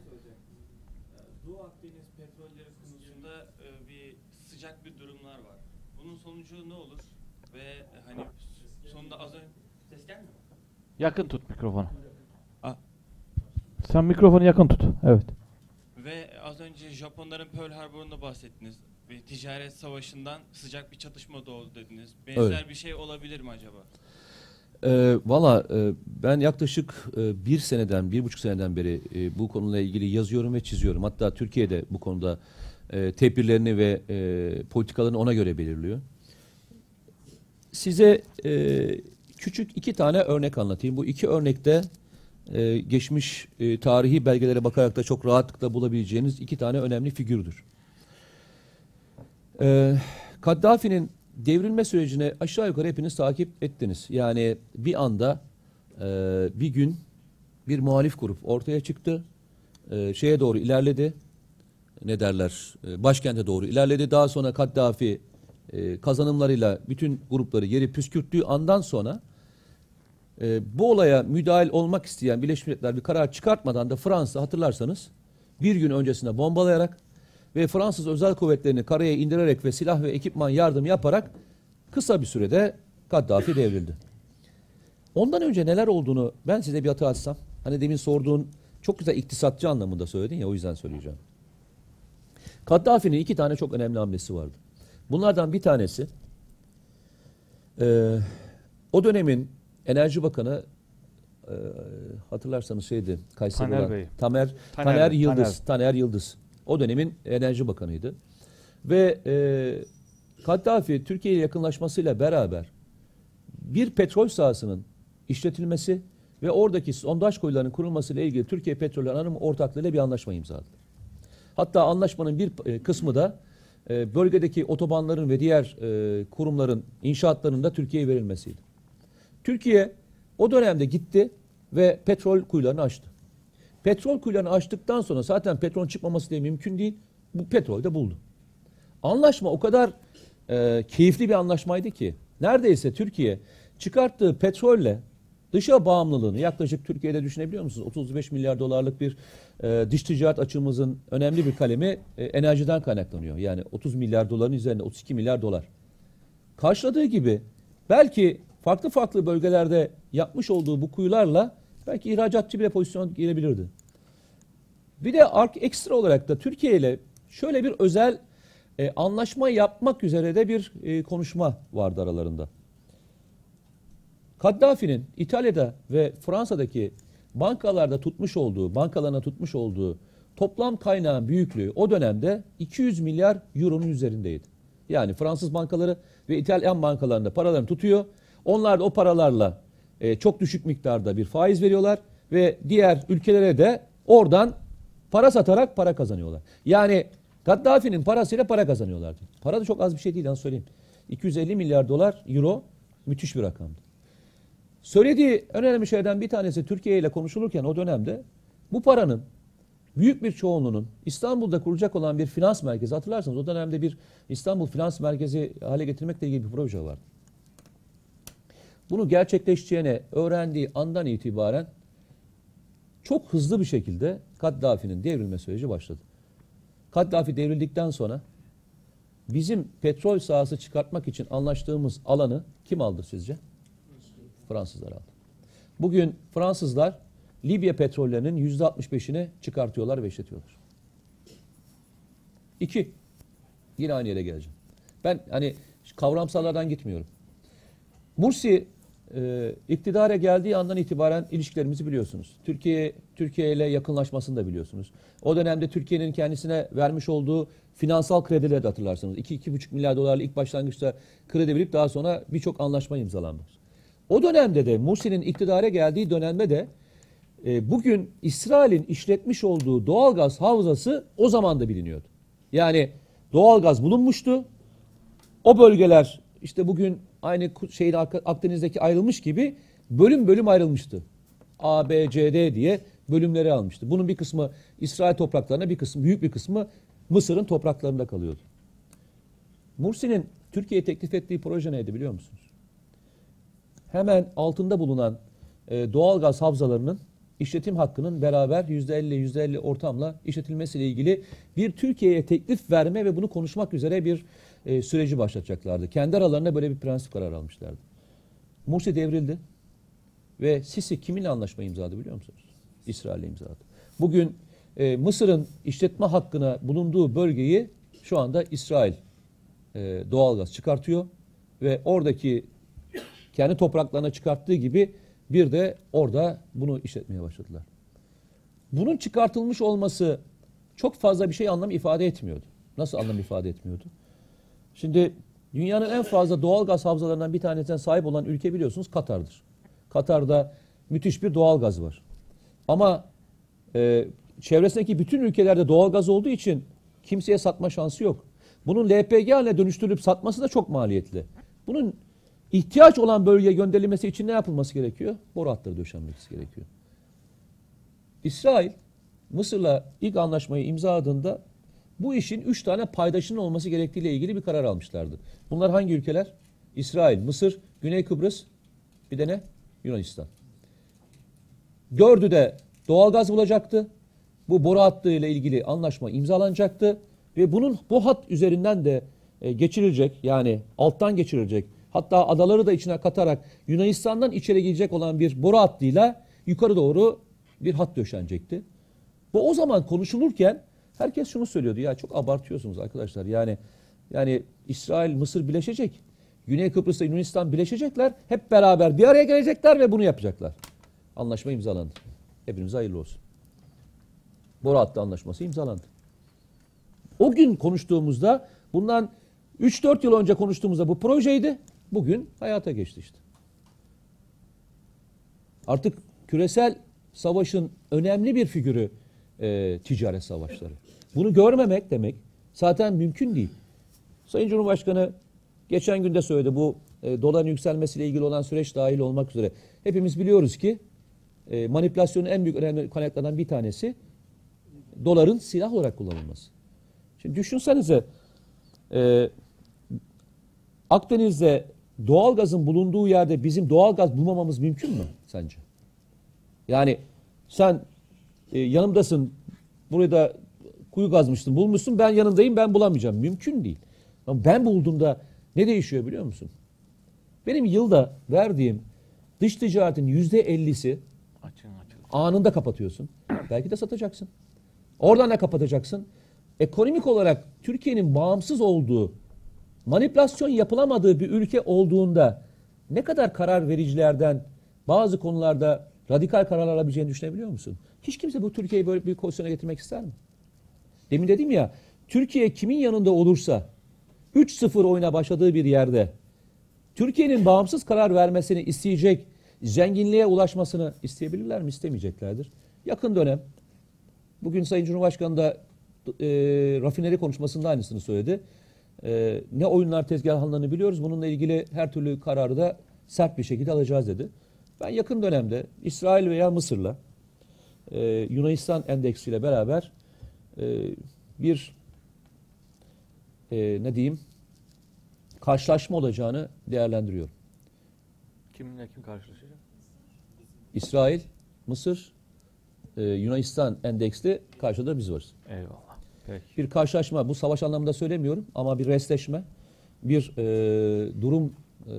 Doğu Akdeniz petrolleri konusunda e, bir sıcak bir durumlar var. Bunun sonucu ne olur? Ve e, hani sonunda az önce ses gelmiyor mu? Yakın tut mikrofonu. Sen mikrofonu yakın tut. Evet. Ve az önce Japonların Pearl Harbor'unda bahsettiniz. Bir ticaret savaşından sıcak bir çatışma doğdu dediniz. Benzer Öyle. bir şey olabilir mi acaba? E, Valla e, ben yaklaşık e, bir seneden, bir buçuk seneden beri e, bu konuyla ilgili yazıyorum ve çiziyorum. Hatta Türkiye'de bu konuda e, tedbirlerini ve e, politikalarını ona göre belirliyor. Size e, küçük iki tane örnek anlatayım. Bu iki örnekte e, geçmiş e, tarihi belgelere bakarak da çok rahatlıkla bulabileceğiniz iki tane önemli figürdür. E, Kaddafi'nin devrilme sürecini aşağı yukarı hepiniz takip ettiniz. Yani bir anda e, bir gün bir muhalif grup ortaya çıktı. E, şeye doğru ilerledi. Ne derler? E, başkente doğru ilerledi. Daha sonra Kaddafi e, kazanımlarıyla bütün grupları yeri püskürttüğü andan sonra e, bu olaya müdahil olmak isteyen Birleşmiş Milletler bir karar çıkartmadan da Fransa hatırlarsanız bir gün öncesinde bombalayarak ve Fransız özel kuvvetlerini karaya indirerek ve silah ve ekipman yardım yaparak kısa bir sürede Kaddafi devrildi. Ondan önce neler olduğunu ben size bir hatırlatsam. Hani demin sorduğun çok güzel iktisatçı anlamında söyledin ya o yüzden söyleyeceğim. Kaddafi'nin iki tane çok önemli hamlesi vardı. Bunlardan bir tanesi e, o dönemin Enerji Bakanı e, hatırlarsanız şeydi Kayseri Taner olan Bey. Tamer, Taner Taner, Yıldız. Taner. Taner Yıldız. O dönemin Enerji Bakanıydı. Ve e, Kaddafi Türkiye ile yakınlaşmasıyla beraber bir petrol sahasının işletilmesi ve oradaki sondaj kuyularının kurulmasıyla ilgili Türkiye Petrol Anonim Ortaklığı'yla bir anlaşma imzaladı. Hatta anlaşmanın bir e, kısmı da e, bölgedeki otobanların ve diğer e, kurumların inşaatlarının da Türkiye'ye verilmesiydi. Türkiye o dönemde gitti ve petrol kuyularını açtı. Petrol kuyularını açtıktan sonra zaten petrol çıkmaması diye mümkün değil. Bu petrol de buldu. Anlaşma o kadar e, keyifli bir anlaşmaydı ki neredeyse Türkiye çıkarttığı petrolle dışa bağımlılığını yaklaşık Türkiye'de düşünebiliyor musunuz? 35 milyar dolarlık bir e, dış ticaret açığımızın önemli bir kalemi e, enerjiden kaynaklanıyor. Yani 30 milyar doların üzerinde 32 milyar dolar. Karşıladığı gibi belki farklı farklı bölgelerde yapmış olduğu bu kuyularla belki ihracatçı bile pozisyon girebilirdi. Bir de ark ekstra olarak da Türkiye ile şöyle bir özel e, anlaşma yapmak üzere de bir e, konuşma vardı aralarında. Kaddafi'nin İtalya'da ve Fransa'daki bankalarda tutmuş olduğu, bankalarına tutmuş olduğu toplam kaynağın büyüklüğü o dönemde 200 milyar euronun üzerindeydi. Yani Fransız bankaları ve İtalyan bankalarında paralarını tutuyor. Onlar da o paralarla e, çok düşük miktarda bir faiz veriyorlar ve diğer ülkelere de oradan para satarak para kazanıyorlar. Yani Kaddafi'nin parasıyla para kazanıyorlardı. Para da çok az bir şey değil lan söyleyeyim. 250 milyar dolar euro müthiş bir rakamdı. Söylediği önemli şeylerden bir tanesi Türkiye ile konuşulurken o dönemde bu paranın büyük bir çoğunluğunun İstanbul'da kurulacak olan bir finans merkezi hatırlarsanız o dönemde bir İstanbul Finans Merkezi hale getirmekle ilgili bir proje vardı. Bunu gerçekleşeceğine öğrendiği andan itibaren çok hızlı bir şekilde Kaddafi'nin devrilme süreci başladı. Kaddafi devrildikten sonra bizim petrol sahası çıkartmak için anlaştığımız alanı kim aldı sizce? Fransızlar aldı. Bugün Fransızlar Libya petrollerinin yüzde 65'ini çıkartıyorlar ve işletiyorlar. İki, yine aynı yere geleceğim. Ben hani kavramsallardan gitmiyorum. Mursi e, iktidara geldiği andan itibaren ilişkilerimizi biliyorsunuz. Türkiye Türkiye ile yakınlaşmasını da biliyorsunuz. O dönemde Türkiye'nin kendisine vermiş olduğu finansal kredileri de hatırlarsınız. 2-2,5 milyar dolarlık ilk başlangıçta kredi verip daha sonra birçok anlaşma imzalanmış. O dönemde de Mursi'nin iktidara geldiği dönemde de e, bugün İsrail'in işletmiş olduğu doğalgaz havzası o zaman da biliniyordu. Yani doğalgaz bulunmuştu. O bölgeler işte bugün aynı şeyin Akdeniz'deki ayrılmış gibi bölüm bölüm ayrılmıştı. A, B, C, D diye bölümleri almıştı. Bunun bir kısmı İsrail topraklarına, bir kısmı büyük bir kısmı Mısır'ın topraklarında kalıyordu. Mursi'nin Türkiye'ye teklif ettiği proje neydi biliyor musunuz? Hemen altında bulunan e, doğalgaz havzalarının işletim hakkının beraber %50 %50 ortamla işletilmesiyle ilgili bir Türkiye'ye teklif verme ve bunu konuşmak üzere bir e, süreci başlatacaklardı. Kendi aralarında böyle bir prensip kararı almışlardı. Mursi devrildi ve Sisi kiminle anlaşma imzaladı biliyor musunuz? İsrail'le imzaladı. Bugün e, Mısır'ın işletme hakkına bulunduğu bölgeyi şu anda İsrail e, doğalgaz çıkartıyor ve oradaki kendi topraklarına çıkarttığı gibi bir de orada bunu işletmeye başladılar. Bunun çıkartılmış olması çok fazla bir şey anlam ifade etmiyordu. Nasıl anlam ifade etmiyordu? Şimdi dünyanın en fazla doğal gaz havzalarından bir tanesine sahip olan ülke biliyorsunuz Katar'dır. Katar'da müthiş bir doğal gaz var. Ama e, çevresindeki bütün ülkelerde doğal gaz olduğu için kimseye satma şansı yok. Bunun LPG haline dönüştürülüp satması da çok maliyetli. Bunun ihtiyaç olan bölgeye gönderilmesi için ne yapılması gerekiyor? Boru hatları döşenmesi gerekiyor. İsrail Mısır'la ilk anlaşmayı imzaladığında bu işin üç tane paydaşının olması gerektiğiyle ilgili bir karar almışlardı. Bunlar hangi ülkeler? İsrail, Mısır, Güney Kıbrıs, bir de ne? Yunanistan. Dördü de doğalgaz bulacaktı. Bu boru hattı ile ilgili anlaşma imzalanacaktı. Ve bunun bu hat üzerinden de e, geçirilecek yani alttan geçirilecek hatta adaları da içine katarak Yunanistan'dan içeri girecek olan bir boru hattıyla yukarı doğru bir hat döşenecekti. Bu o zaman konuşulurken herkes şunu söylüyordu ya çok abartıyorsunuz arkadaşlar yani yani İsrail Mısır birleşecek. Güney Kıbrıs'ta Yunanistan birleşecekler. Hep beraber bir araya gelecekler ve bunu yapacaklar. Anlaşma imzalandı. Hepinize hayırlı olsun. Boru hattı anlaşması imzalandı. O gün konuştuğumuzda bundan 3-4 yıl önce konuştuğumuzda bu projeydi. Bugün hayata geçti işte. Artık küresel savaşın önemli bir figürü e, ticaret savaşları. Bunu görmemek demek zaten mümkün değil. Sayın Cumhurbaşkanı geçen günde söyledi bu e, doların yükselmesiyle ilgili olan süreç dahil olmak üzere. Hepimiz biliyoruz ki e, manipülasyonun en büyük önemli kaynaklarından bir tanesi doların silah olarak kullanılması. Şimdi düşünsenize e, Akdeniz'de doğal gazın bulunduğu yerde bizim doğal gaz bulmamamız mümkün mü sence? Yani sen e, yanımdasın burada kuyu kazmıştın bulmuşsun ben yanındayım ben bulamayacağım. Mümkün değil. Ama ben bulduğumda ne değişiyor biliyor musun? Benim yılda verdiğim dış ticaretin yüzde ellisi anında kapatıyorsun. Belki de satacaksın. Oradan ne kapatacaksın? Ekonomik olarak Türkiye'nin bağımsız olduğu, manipülasyon yapılamadığı bir ülke olduğunda ne kadar karar vericilerden bazı konularda radikal karar alabileceğini düşünebiliyor musun? Hiç kimse bu Türkiye'yi böyle bir pozisyona getirmek ister mi? Demin dedim ya, Türkiye kimin yanında olursa 3-0 oyuna başladığı bir yerde Türkiye'nin bağımsız karar vermesini isteyecek, zenginliğe ulaşmasını isteyebilirler mi? İstemeyeceklerdir. Yakın dönem, bugün Sayın Cumhurbaşkanı da e, rafineri konuşmasında aynısını söyledi. E, ne oyunlar tezgahlarını biliyoruz. Bununla ilgili her türlü kararı da sert bir şekilde alacağız dedi. Ben yakın dönemde İsrail veya Mısır'la e, Yunanistan endeksiyle beraber e, bir e, ne diyeyim karşılaşma olacağını değerlendiriyorum. Kiminle kim karşılaşacak? İsrail, Mısır, e, Yunanistan endeksli karşıda biz varız. Eyvallah. Peki. Bir karşılaşma, bu savaş anlamında söylemiyorum ama bir restleşme, bir e, durum e,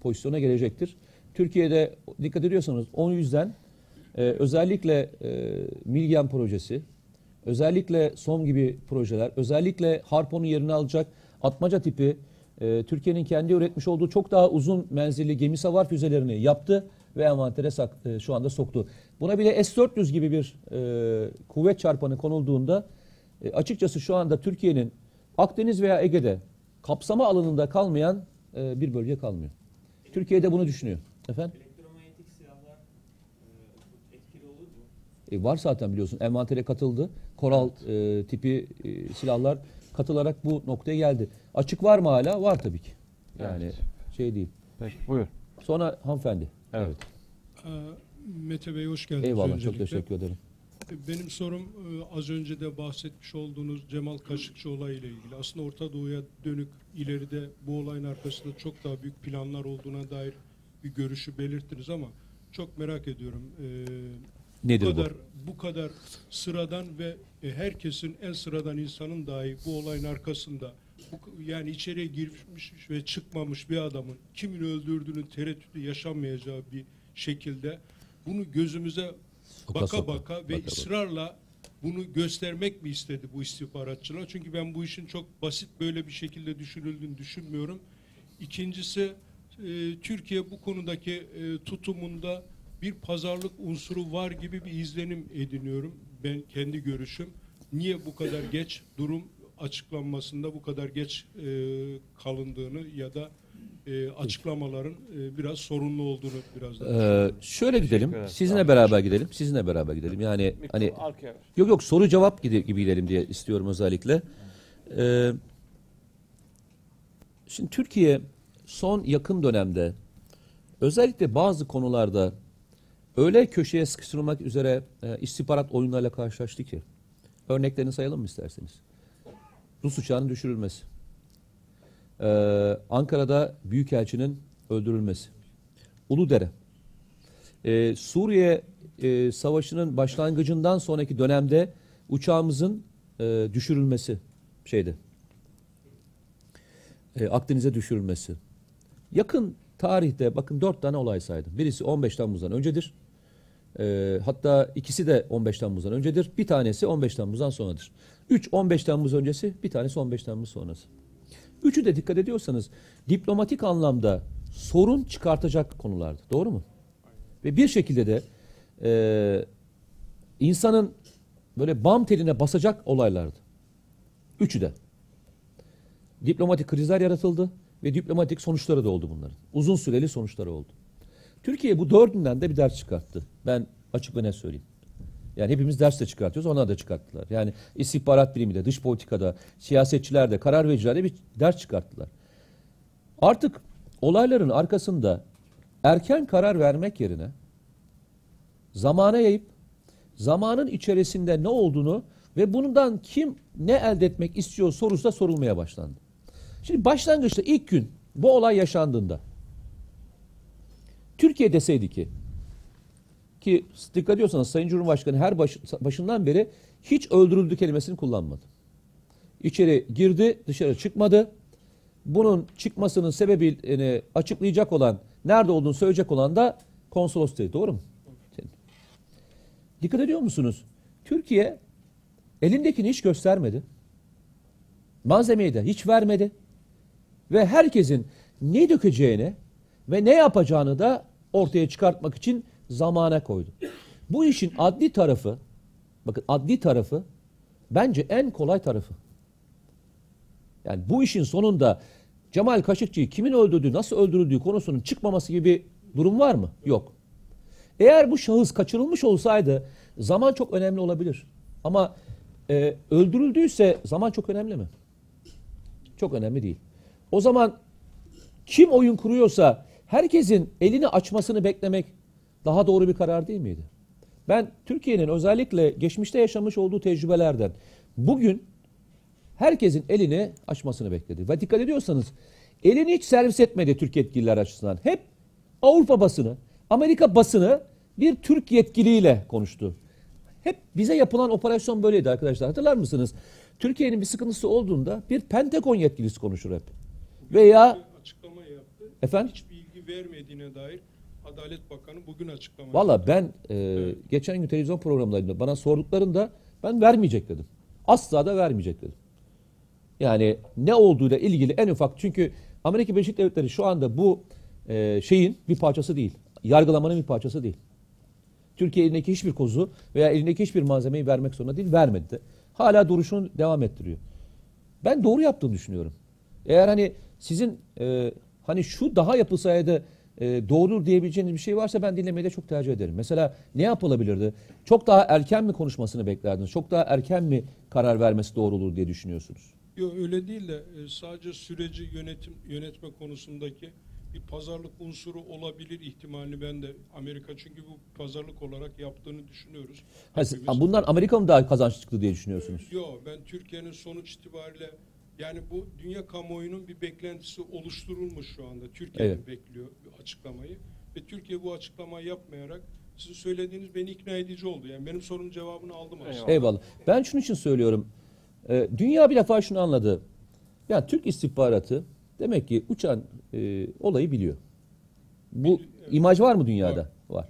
pozisyona gelecektir. Türkiye'de dikkat ediyorsanız o yüzden e, özellikle e, Milgen projesi, özellikle SOM gibi projeler, özellikle Harpo'nun yerini alacak atmaca tipi e, Türkiye'nin kendi üretmiş olduğu çok daha uzun menzilli gemi savar füzelerini yaptı ve envantere sak, e, şu anda soktu. Buna bile S-400 gibi bir e, kuvvet çarpanı konulduğunda e, açıkçası şu anda Türkiye'nin Akdeniz veya Ege'de kapsama alanında kalmayan e, bir bölge kalmıyor. Türkiye'de bunu düşünüyor. Efendim? Elektromanyetik silahlar e, etkili olur mu? E, var zaten biliyorsun envantere katıldı. Koral e, tipi e, silahlar katılarak bu noktaya geldi. Açık var mı hala? Var tabii ki. Yani Evet. şey değil. Peki buyur. Sonra hanımefendi. Evet. Ee, Mete Bey hoş geldiniz Eyvallah çok öncelikle. teşekkür ederim. Benim sorum e, az önce de bahsetmiş olduğunuz Cemal Kaşıkçı olayıyla ilgili. Aslında Orta Doğu'ya dönük ileride bu olayın arkasında çok daha büyük planlar olduğuna dair bir görüşü belirttiniz ama çok merak ediyorum. Nedir bu kadar bu kadar sıradan ve e, herkesin en sıradan insanın dahi bu olayın arkasında bu- yani içeriye girmiş ve çıkmamış bir adamın kimin öldürdüğünün tereddütü yaşanmayacağı bir şekilde bunu gözümüze Soka baka soka, baka ve baka baka. ısrarla bunu göstermek mi istedi bu istihbaratçılar? Çünkü ben bu işin çok basit böyle bir şekilde düşünüldüğünü düşünmüyorum. İkincisi e, Türkiye bu konudaki e, tutumunda bir pazarlık unsuru var gibi bir izlenim ediniyorum. Ben kendi görüşüm. Niye bu kadar geç durum açıklanmasında bu kadar geç e, kalındığını ya da e, açıklamaların e, biraz sorunlu olduğunu biraz da Ee, şöyle gidelim. Sizinle beraber gidelim. Sizinle beraber gidelim. Yani hani arkaya. Yok yok soru cevap gibi, gibi gidelim diye istiyorum özellikle. Ee, şimdi Türkiye son yakın dönemde özellikle bazı konularda öyle köşeye sıkıştırılmak üzere e, istihbarat oyunlarıyla karşılaştı ki. Örneklerini sayalım mı isterseniz? Rus uçağının düşürülmesi. Ee, Ankara'da Büyükelçinin öldürülmesi. Uludere. Ee, Suriye e, savaşının başlangıcından sonraki dönemde uçağımızın e, düşürülmesi şeydi. E, Akdeniz'e düşürülmesi. Yakın tarihte bakın dört tane olay saydım. Birisi 15 Temmuz'dan öncedir. E, hatta ikisi de 15 Temmuz'dan öncedir. Bir tanesi 15 Temmuz'dan sonradır. 3 15 Temmuz öncesi, bir tanesi 15 Temmuz sonrası. Üçü de dikkat ediyorsanız diplomatik anlamda sorun çıkartacak konulardı. Doğru mu? Ve bir şekilde de e, insanın böyle bam teline basacak olaylardı. Üçü de. Diplomatik krizler yaratıldı ve diplomatik sonuçları da oldu bunların. Uzun süreli sonuçları oldu. Türkiye bu dördünden de bir ders çıkarttı. Ben açık ve net söyleyeyim. Yani hepimiz ders de çıkartıyoruz, onlar da çıkarttılar. Yani istihbarat biliminde, dış politikada, siyasetçiler de, karar vericiler de bir ders çıkarttılar. Artık olayların arkasında erken karar vermek yerine zamana yayıp zamanın içerisinde ne olduğunu ve bundan kim ne elde etmek istiyor sorusu da sorulmaya başlandı. Şimdi başlangıçta ilk gün bu olay yaşandığında Türkiye deseydi ki ki dikkat ediyorsanız Sayın Cumhurbaşkanı her baş, başından beri hiç öldürüldü kelimesini kullanmadı. İçeri girdi, dışarı çıkmadı. Bunun çıkmasının sebebini açıklayacak olan, nerede olduğunu söyleyecek olan da konsolos dedi. Doğru mu? Dikkat ediyor musunuz? Türkiye elindekini hiç göstermedi. Malzemeyi de hiç vermedi. Ve herkesin ne dökeceğini ve ne yapacağını da ortaya çıkartmak için zamana koydu. Bu işin adli tarafı, bakın adli tarafı bence en kolay tarafı. Yani bu işin sonunda Cemal Kaşıkçı'yı kimin öldürdüğü, nasıl öldürüldüğü konusunun çıkmaması gibi bir durum var mı? Yok. Eğer bu şahıs kaçırılmış olsaydı zaman çok önemli olabilir. Ama e, öldürüldüyse zaman çok önemli mi? Çok önemli değil. O zaman kim oyun kuruyorsa herkesin elini açmasını beklemek daha doğru bir karar değil miydi? Ben Türkiye'nin özellikle geçmişte yaşamış olduğu tecrübelerden bugün herkesin elini açmasını bekledi. Ve dikkat ediyorsanız elini hiç servis etmedi Türk yetkililer açısından. Hep Avrupa basını, Amerika basını bir Türk yetkiliyle konuştu. Hep bize yapılan operasyon böyleydi arkadaşlar. Hatırlar mısınız? Türkiye'nin bir sıkıntısı olduğunda bir Pentagon yetkilisi konuşur hep. Veya açıklama yaptı. Efendim? Hiç bilgi vermediğine dair Adalet Bakanı bugün açıklama Valla ben e, geçen gün televizyon programlarında bana sorduklarında ben vermeyecek dedim. Asla da vermeyecek dedim. Yani ne olduğuyla ilgili en ufak çünkü Amerika Birleşik Devletleri şu anda bu e, şeyin bir parçası değil. Yargılamanın bir parçası değil. Türkiye elindeki hiçbir kozu veya elindeki hiçbir malzemeyi vermek zorunda değil. Vermedi de. Hala duruşunu devam ettiriyor. Ben doğru yaptığını düşünüyorum. Eğer hani sizin e, hani şu daha yapılsaydı e, doğru diyebileceğiniz bir şey varsa ben dinlemeyi de çok tercih ederim. Mesela ne yapılabilirdi? Çok daha erken mi konuşmasını beklerdiniz? Çok daha erken mi karar vermesi doğru olur diye düşünüyorsunuz? Yok öyle değil de e, sadece süreci yönetim yönetme konusundaki bir pazarlık unsuru olabilir ihtimalini ben de Amerika çünkü bu pazarlık olarak yaptığını düşünüyoruz. Ha, siz- bundan Amerika mı daha kazanç çıktı diye düşünüyorsunuz? Yok ben Türkiye'nin sonuç itibariyle yani bu dünya kamuoyunun bir beklentisi oluşturulmuş şu anda. Türkiye Evet. bekliyor bu açıklamayı ve Türkiye bu açıklamayı yapmayarak sizin söylediğiniz beni ikna edici oldu. Yani benim sorunun cevabını aldım aslında. Eyvallah. Eyvallah. Ben şunun için söylüyorum. Ee, dünya bir defa şunu anladı. Ya Türk istihbaratı demek ki uçan e, olayı biliyor. Bu imaj var mı dünyada? Var.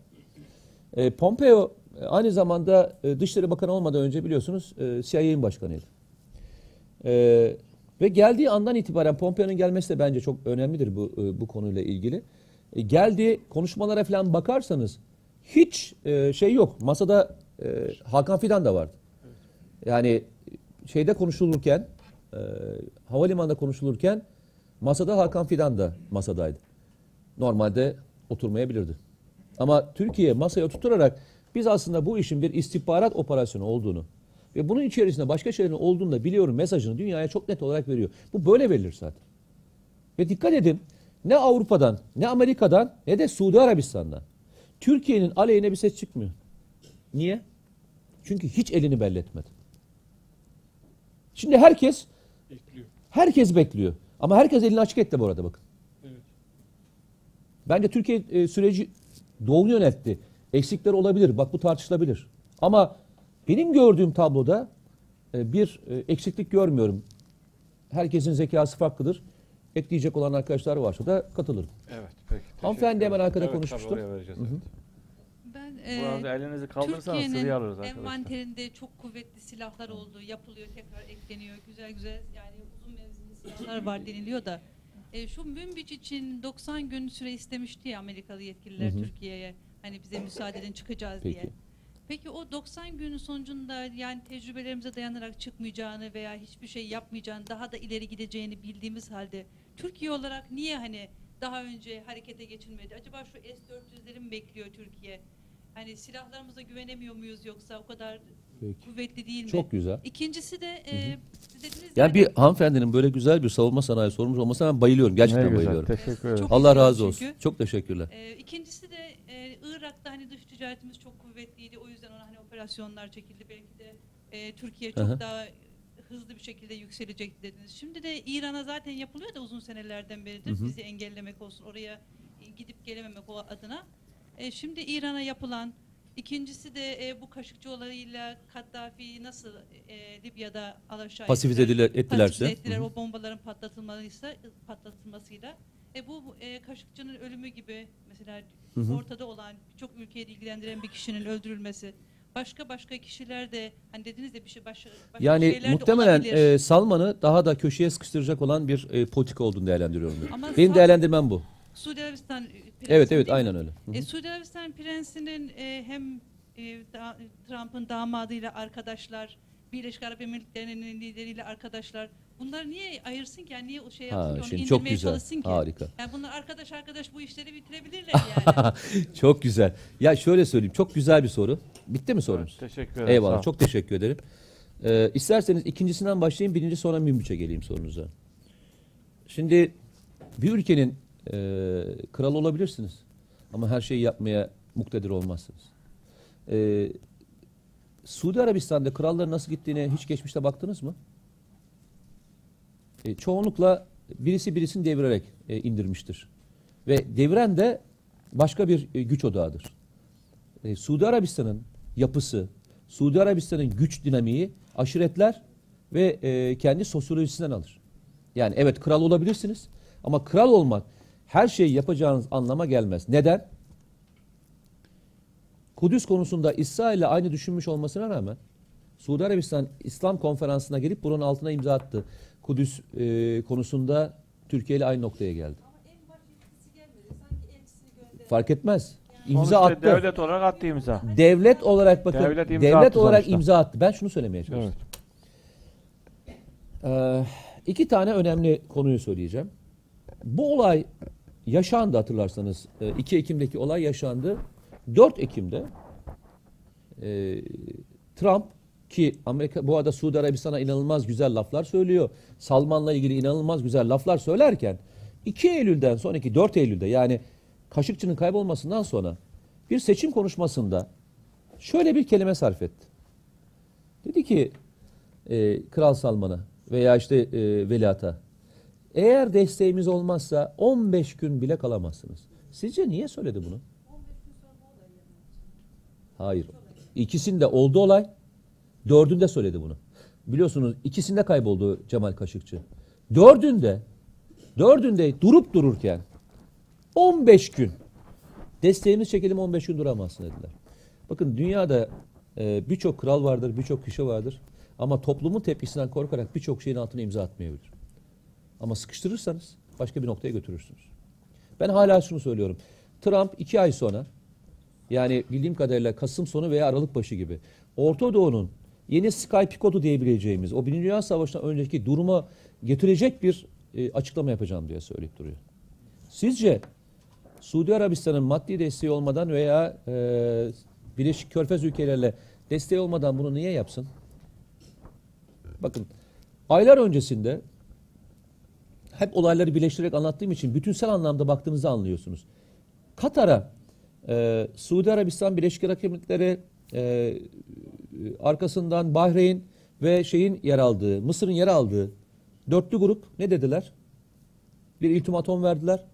E, Pompeo e, aynı zamanda e, Dışişleri Bakanı olmadan önce biliyorsunuz e, CIA'nin başkanıydı. E, Ve geldiği andan itibaren Pompeo'nun gelmesi de bence çok önemlidir bu e, bu konuyla ilgili. E, geldiği konuşmalara falan bakarsanız hiç e, şey yok. Masada Hakan Fidan da vardı. Yani şeyde konuşulurken havalimanında konuşulurken masada Hakan Fidan da masadaydı. Normalde oturmayabilirdi. Ama Türkiye masaya oturtarak biz aslında bu işin bir istihbarat operasyonu olduğunu ve bunun içerisinde başka şeylerin olduğunu da biliyorum mesajını dünyaya çok net olarak veriyor. Bu böyle verilir zaten. Ve dikkat edin ne Avrupa'dan ne Amerika'dan ne de Suudi Arabistan'dan Türkiye'nin aleyhine bir ses çıkmıyor. Niye? Çünkü hiç elini belletmedi. Şimdi herkes Bekliyor. herkes bekliyor. Ama herkes elini açık etti bu arada bakın. Evet. Bence Türkiye e, süreci doğru yöneltti. Eksikler olabilir. Bak bu tartışılabilir. Ama benim gördüğüm tabloda e, bir e, eksiklik görmüyorum. Herkesin zekası farklıdır. Ekleyecek olan arkadaşlar varsa da katılırım. Evet peki. Hanımefendi hemen arkada Evet, konuşmuştu. vereceğiz, evet. Ben Bu arada e, elinizi kaldırırsanız Türkiye'nin envanterinde çok kuvvetli silahlar olduğu yapılıyor, tekrar ekleniyor. Güzel güzel yani uzun menzilli silahlar var deniliyor da. E, şu Münbiç için 90 gün süre istemişti ya Amerikalı yetkililer. Türkiye'ye. Hani bize müsaade edin çıkacağız Peki. diye. Peki o 90 günün sonucunda yani tecrübelerimize dayanarak çıkmayacağını veya hiçbir şey yapmayacağını, daha da ileri gideceğini bildiğimiz halde Türkiye olarak niye hani daha önce harekete geçilmedi? Acaba şu S-400'leri mi bekliyor Türkiye? Hani silahlarımıza güvenemiyor muyuz yoksa o kadar Peki. kuvvetli değil mi? Çok güzel. İkincisi de e, siz dediniz Yani ya, bir hanımefendinin böyle güzel bir savunma sanayi sormuş olmasına ben bayılıyorum. Gerçekten Ne güzel, bayılıyorum. Teşekkür ederim. Çok Allah razı olsun. çünkü. Çok teşekkürler. E, ikincisi de e, Irak'ta hani dış ticaretimiz çok kuvvetliydi. O yüzden ona hani operasyonlar çekildi. Belki de e, Türkiye çok Hı hı. daha hızlı bir şekilde yükselecek dediniz. Şimdi de İran'a zaten yapılıyor da uzun senelerden beridir. Hı hı. Bizi engellemek olsun, oraya gidip gelememek o adına. E, şimdi İran'a yapılan İkincisi de e, bu Kaşıkçı olayıyla Kaddafi'yi nasıl e, Libya'da alaşağı Pasifize ettiler, ettilerse. pasifize ettiler Hı hı. o bombaların patlatılmasıyla patlatılmasıyla e, bu e, Kaşıkçı'nın ölümü gibi mesela Hı hı. ortada olan çok ülkeyi ilgilendiren bir kişinin öldürülmesi başka başka kişiler de hani dediniz de bir şey başka, başka Yani muhtemelen e, Salman'ı daha da köşeye sıkıştıracak olan bir e, politika olduğunu değerlendiriyorum. ben. Benim Sal- değerlendirmem bu. Suudi Arabistan prensi Evet evet değil mi? aynen öyle. Hı hı. E, Suudi Arabistan prensinin e, hem e, da- Trump'ın damadıyla arkadaşlar, Birleşik Arap Emirlikleri'nin lideriyle arkadaşlar. Bunlar niye ayırsın ki? Yani niye o şey yapsın Ha, ki? Onu şimdi çok güzel. ki? Harika. Yani bunlar arkadaş arkadaş bu işleri bitirebilirler yani. Çok güzel. Ya şöyle söyleyeyim. Çok güzel bir soru. Bitti mi sorunuz? Evet, teşekkür ederim. Eyvallah. Çok teşekkür ederim. Ee, isterseniz ikincisinden başlayayım. Birinci sonra Münbiç'e geleyim sorunuza. Şimdi bir ülkenin e, kralı olabilirsiniz. Ama her şeyi yapmaya muktedir olmazsınız. E, Suudi Arabistan'da kralların nasıl gittiğine hiç geçmişte baktınız mı? E, çoğunlukla birisi birisini devirerek e, indirmiştir. Ve deviren de başka bir e, güç odağıdır. E, Suudi Arabistan'ın yapısı, Suudi Arabistan'ın güç dinamiği aşiretler ve e, kendi sosyolojisinden alır. Yani evet kral olabilirsiniz ama kral olmak her şeyi yapacağınız anlama gelmez. Neden? Kudüs konusunda İsrail ile aynı düşünmüş olmasına rağmen Suudi Arabistan İslam konferansına gelip buranın altına imza attı. Kudüs e, konusunda Türkiye ile aynı noktaya geldi. Fark etmez. İmza Sonuçta attı. Devlet olarak attı imza. Devlet olarak bakın Devlet devlet, imza attı olarak sonuçta. imza attı. Ben şunu söylemeye çalıştım. Evet. Ee, iki tane önemli konuyu söyleyeceğim. Bu olay yaşandı hatırlarsanız. Ee, 2 Ekim'deki olay yaşandı. 4 Ekim'de e, Trump ki Amerika bu arada Suudi Arabistan'a inanılmaz güzel laflar söylüyor. Salman'la ilgili inanılmaz güzel laflar söylerken 2 Eylül'den sonraki 4 Eylül'de yani Kaşıkçı'nın kaybolmasından sonra bir seçim konuşmasında şöyle bir kelime sarf etti. Dedi ki e, Kral Salman'a veya işte e, Veliaht'a eğer desteğimiz olmazsa 15 gün bile kalamazsınız. Sizce niye söyledi bunu? Hayır. İkisinde oldu olay. Dördünde söyledi bunu. Biliyorsunuz ikisinde kayboldu Cemal Kaşıkçı. Dördünde dördünde durup dururken 15 gün desteğimiz çekelim 15 gün duramazsın dediler. Bakın dünyada e, birçok kral vardır, birçok kişi vardır. Ama toplumun tepkisinden korkarak birçok şeyin altına imza atmayabilir. Ama sıkıştırırsanız başka bir noktaya götürürsünüz. Ben hala şunu söylüyorum. Trump iki ay sonra yani bildiğim kadarıyla Kasım sonu veya Aralık başı gibi Orta Doğu'nun yeni Sky Picot'u diyebileceğimiz o Birinci Dünya Savaşı'ndan önceki duruma getirecek bir e, açıklama yapacağım diye söyleyip duruyor. Sizce Suudi Arabistan'ın maddi desteği olmadan veya e, Birleşik Körfez ülkelerle desteği olmadan bunu niye yapsın? Bakın aylar öncesinde hep olayları birleştirerek anlattığım için bütünsel anlamda baktığınızda anlıyorsunuz. Katar'a e, Suudi Arabistan, Birleşik Arap Emirlikleri e, arkasından Bahreyn ve şeyin yer aldığı, Mısır'ın yer aldığı dörtlü grup ne dediler? Bir ultimatom verdiler.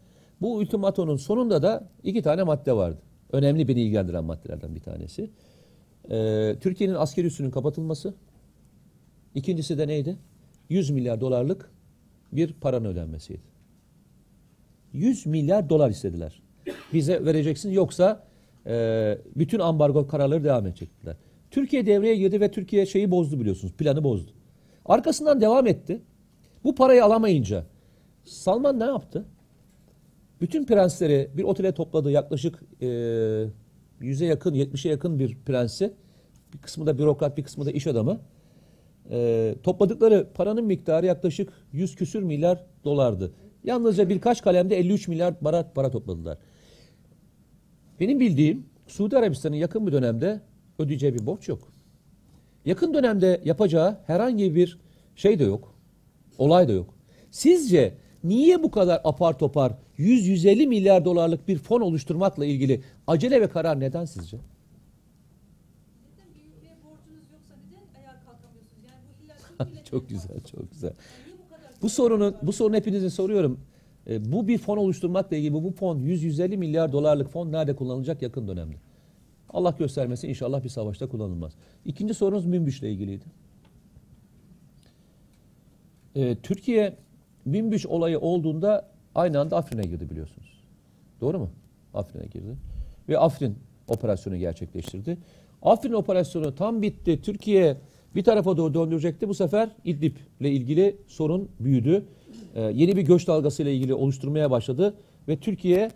Bu ultimatonun sonunda da iki tane madde vardı. Önemli beni ilgilendiren maddelerden bir tanesi. E, Türkiye'nin askeri üssünün kapatılması. İkincisi de neydi? 100 milyar dolarlık bir paranın ödenmesiydi. 100 milyar dolar istediler. Bize vereceksin yoksa e, bütün ambargo kararları devam edecektiler. Türkiye devreye girdi ve Türkiye şeyi bozdu biliyorsunuz. Planı bozdu. Arkasından devam etti. Bu parayı alamayınca Salman ne yaptı? Bütün prensleri bir otele topladı. Yaklaşık e, 100'e yakın, 70'e yakın bir prensi. Bir kısmı da bürokrat, bir kısmı da iş adamı. E, topladıkları paranın miktarı yaklaşık 100 küsür milyar dolardı. Yalnızca birkaç kalemde 53 milyar para, para topladılar. Benim bildiğim Suudi Arabistan'ın yakın bir dönemde ödeyeceği bir borç yok. Yakın dönemde yapacağı herhangi bir şey de yok. Olay da yok. Sizce niye bu kadar apar topar 100-150 milyar dolarlık bir fon oluşturmakla ilgili acele ve karar neden sizce? Neden bir ülkeye borcunuz yoksa neden ayağa kalkamıyorsunuz? Yani bu illa Türk milletine çok güzel, çok güzel. Bu sorunun bu sorunu hepinize soruyorum. E, bu bir fon oluşturmakla ilgili bu, bu fon 100-150 milyar dolarlık fon nerede kullanılacak yakın dönemde? Allah göstermesin inşallah bir savaşta kullanılmaz. İkinci sorunuz Münbüş'le ilgiliydi. E, Türkiye Münbüş olayı olduğunda aynı anda Afrin'e girdi biliyorsunuz. Doğru mu? Afrin'e girdi. Ve Afrin operasyonu gerçekleştirdi. Afrin operasyonu tam bitti. Türkiye bir tarafa doğru döndürecekti. Bu sefer İdlib ile ilgili sorun büyüdü. Ee, yeni bir göç dalgasıyla ilgili oluşturmaya başladı. Ve Türkiye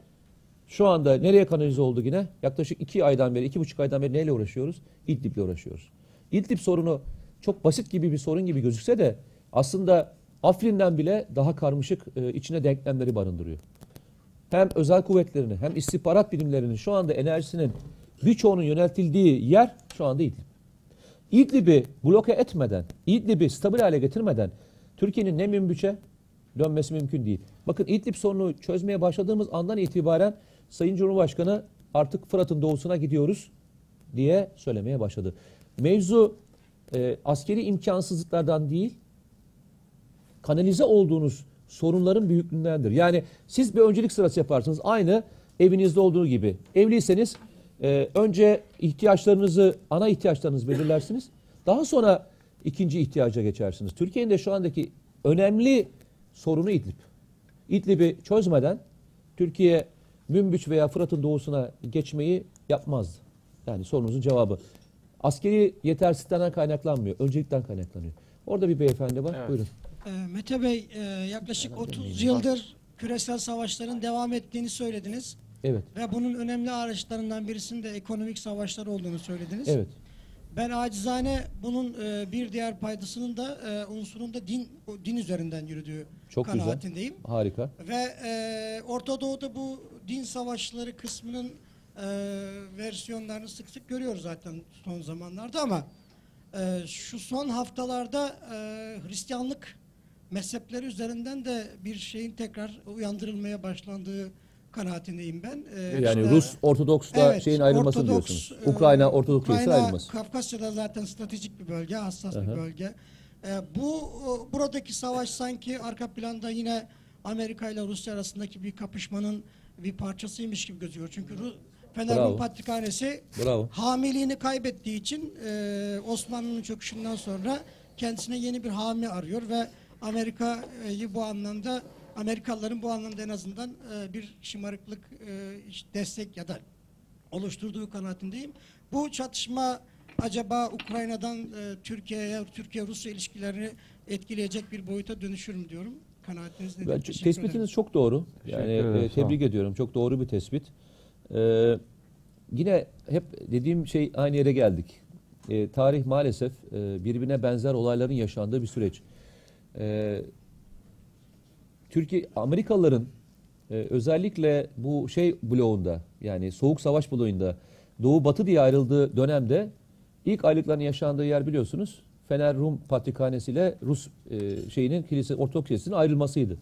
şu anda nereye kanalize oldu yine? Yaklaşık iki aydan beri, iki buçuk aydan beri neyle uğraşıyoruz? İdlib'le uğraşıyoruz. İdlib sorunu çok basit gibi bir sorun gibi gözükse de aslında Afrin'den bile daha karmaşık e, içine denklemleri barındırıyor. Hem özel kuvvetlerinin hem istihbarat birimlerinin şu anda enerjisinin birçoğunun yöneltildiği yer şu anda İdlib. İdlib'i bloke etmeden, İdlib'i stabil hale getirmeden Türkiye'nin ne münbüçe dönmesi mümkün değil. Bakın İdlib sorunu çözmeye başladığımız andan itibaren Sayın Cumhurbaşkanı artık Fırat'ın doğusuna gidiyoruz diye söylemeye başladı. Mevzu e, askeri imkansızlıklardan değil, kanalize olduğunuz sorunların büyüklüğündendir. Yani siz bir öncelik sırası yaparsınız. Aynı evinizde olduğu gibi. Evliyseniz e, önce ihtiyaçlarınızı, ana ihtiyaçlarınızı belirlersiniz. Daha sonra ikinci ihtiyaca geçersiniz. Türkiye'nin de şu andaki önemli sorunu İdlib. İdlib'i çözmeden Türkiye Münbiç veya Fırat'ın doğusuna geçmeyi yapmazdı. Yani sorunuzun cevabı. Askeri yetersizlikten kaynaklanmıyor. Öncelikten kaynaklanıyor. Orada bir beyefendi var. Evet. Buyurun. Ee, Mete Bey, e, yaklaşık 30 yıldır küresel savaşların devam ettiğini söylediniz. Evet. Ve bunun önemli araçlarından birisinin de ekonomik savaşlar olduğunu söylediniz. Evet. Ben acizane bunun e, bir diğer paydasının da e, unsurun da din, din üzerinden yürüdüğü Çok güzel. kanaatindeyim. Harika. Ve e, Orta Doğu'da bu din savaşları kısmının e, versiyonlarını sık sık görüyoruz zaten son zamanlarda ama e, şu son haftalarda e, Hristiyanlık mezhepleri üzerinden de bir şeyin tekrar uyandırılmaya başlandığı kanaatindeyim ben. E, Yani işte- Rus Ortodoks'la Evet, şeyin ayrılmasını Ortodoks, diyorsunuz. e, Ukrayna Ortodoks ülkesi Ukrayna, ayrılması. Kafkasya'da zaten stratejik bir bölge, hassas Aha. bir bölge. E, bu buradaki savaş sanki arka planda yine Amerika ile Rusya arasındaki bir kapışmanın bir parçasıymış gibi gözüküyor. Çünkü Ru- Fener. Rum Patrikhanesi Bravo. hamiliğini kaybettiği için e, Osmanlı'nın çöküşünden sonra kendisine yeni bir hami arıyor ve Amerika'yı bu anlamda Amerikalıların bu anlamda en azından e, bir şımarıklık e, destek ya da oluşturduğu kanaatindeyim. Bu çatışma acaba Ukrayna'dan e, Türkiye'ye, Türkiye-Rusya ilişkilerini etkileyecek bir boyuta dönüşür mü diyorum. Kanaatiniz nedir? Ben- tespitiniz ederim. çok doğru. Yani e, tebrik ediyorum. Çok doğru bir tespit. Ee, yine hep dediğim şey aynı yere geldik. Ee, tarih maalesef e, birbirine benzer olayların yaşandığı bir süreç. Ee, Türkiye Amerikalıların e, özellikle bu şey bloğunda yani soğuk savaş bloğunda Doğu Batı diye ayrıldığı dönemde ilk aylıkların yaşandığı yer biliyorsunuz Fener Rum Patrikhanesi ile Rus e, şeyinin kilise Ortodoks kilisesinin ayrılmasıydı.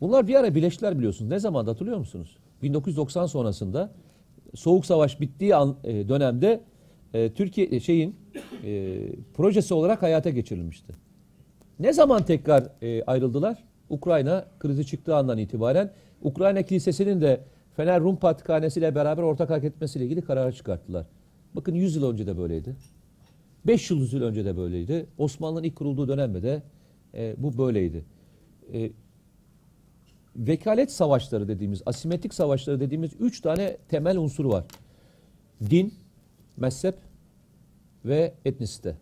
Bunlar bir ara birleştiler biliyorsunuz. Ne zaman hatırlıyor musunuz? 1990 sonrasında Soğuk Savaş bittiği an, e, dönemde e, Türkiye e, şeyin e, projesi olarak hayata geçirilmişti. Ne zaman tekrar e, ayrıldılar? Ukrayna krizi çıktığı andan itibaren Ukrayna Kilisesi'nin de Fener Rum Patrikhanesi ile beraber ortak hareket etmesiyle ilgili kararı çıkarttılar. Bakın 100 yıl önce de böyleydi. 500 yıl önce de böyleydi. Osmanlı'nın ilk kurulduğu dönemde de e, bu böyleydi. E, vekalet savaşları dediğimiz, asimetrik savaşları dediğimiz üç tane temel unsuru var. Din, mezhep ve etnisite.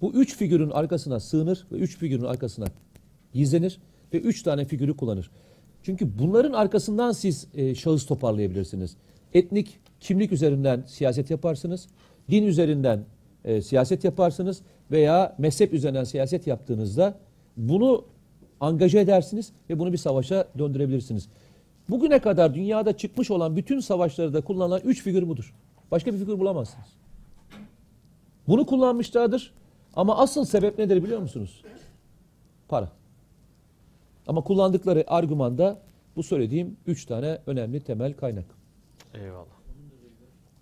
Bu üç figürün arkasına sığınır ve üç figürün arkasına gizlenir ve üç tane figürü kullanır. Çünkü bunların arkasından siz e, şahıs toparlayabilirsiniz. Etnik kimlik üzerinden siyaset yaparsınız. Din üzerinden e, siyaset yaparsınız veya mezhep üzerinden siyaset yaptığınızda bunu angaje edersiniz ve bunu bir savaşa döndürebilirsiniz. Bugüne kadar dünyada çıkmış olan bütün savaşlarda kullanılan üç figür budur. Başka bir figür bulamazsınız. Bunu kullanmışlardır ama asıl sebep nedir biliyor musunuz? Para. Ama kullandıkları argüman da bu söylediğim üç tane önemli temel kaynak. Eyvallah.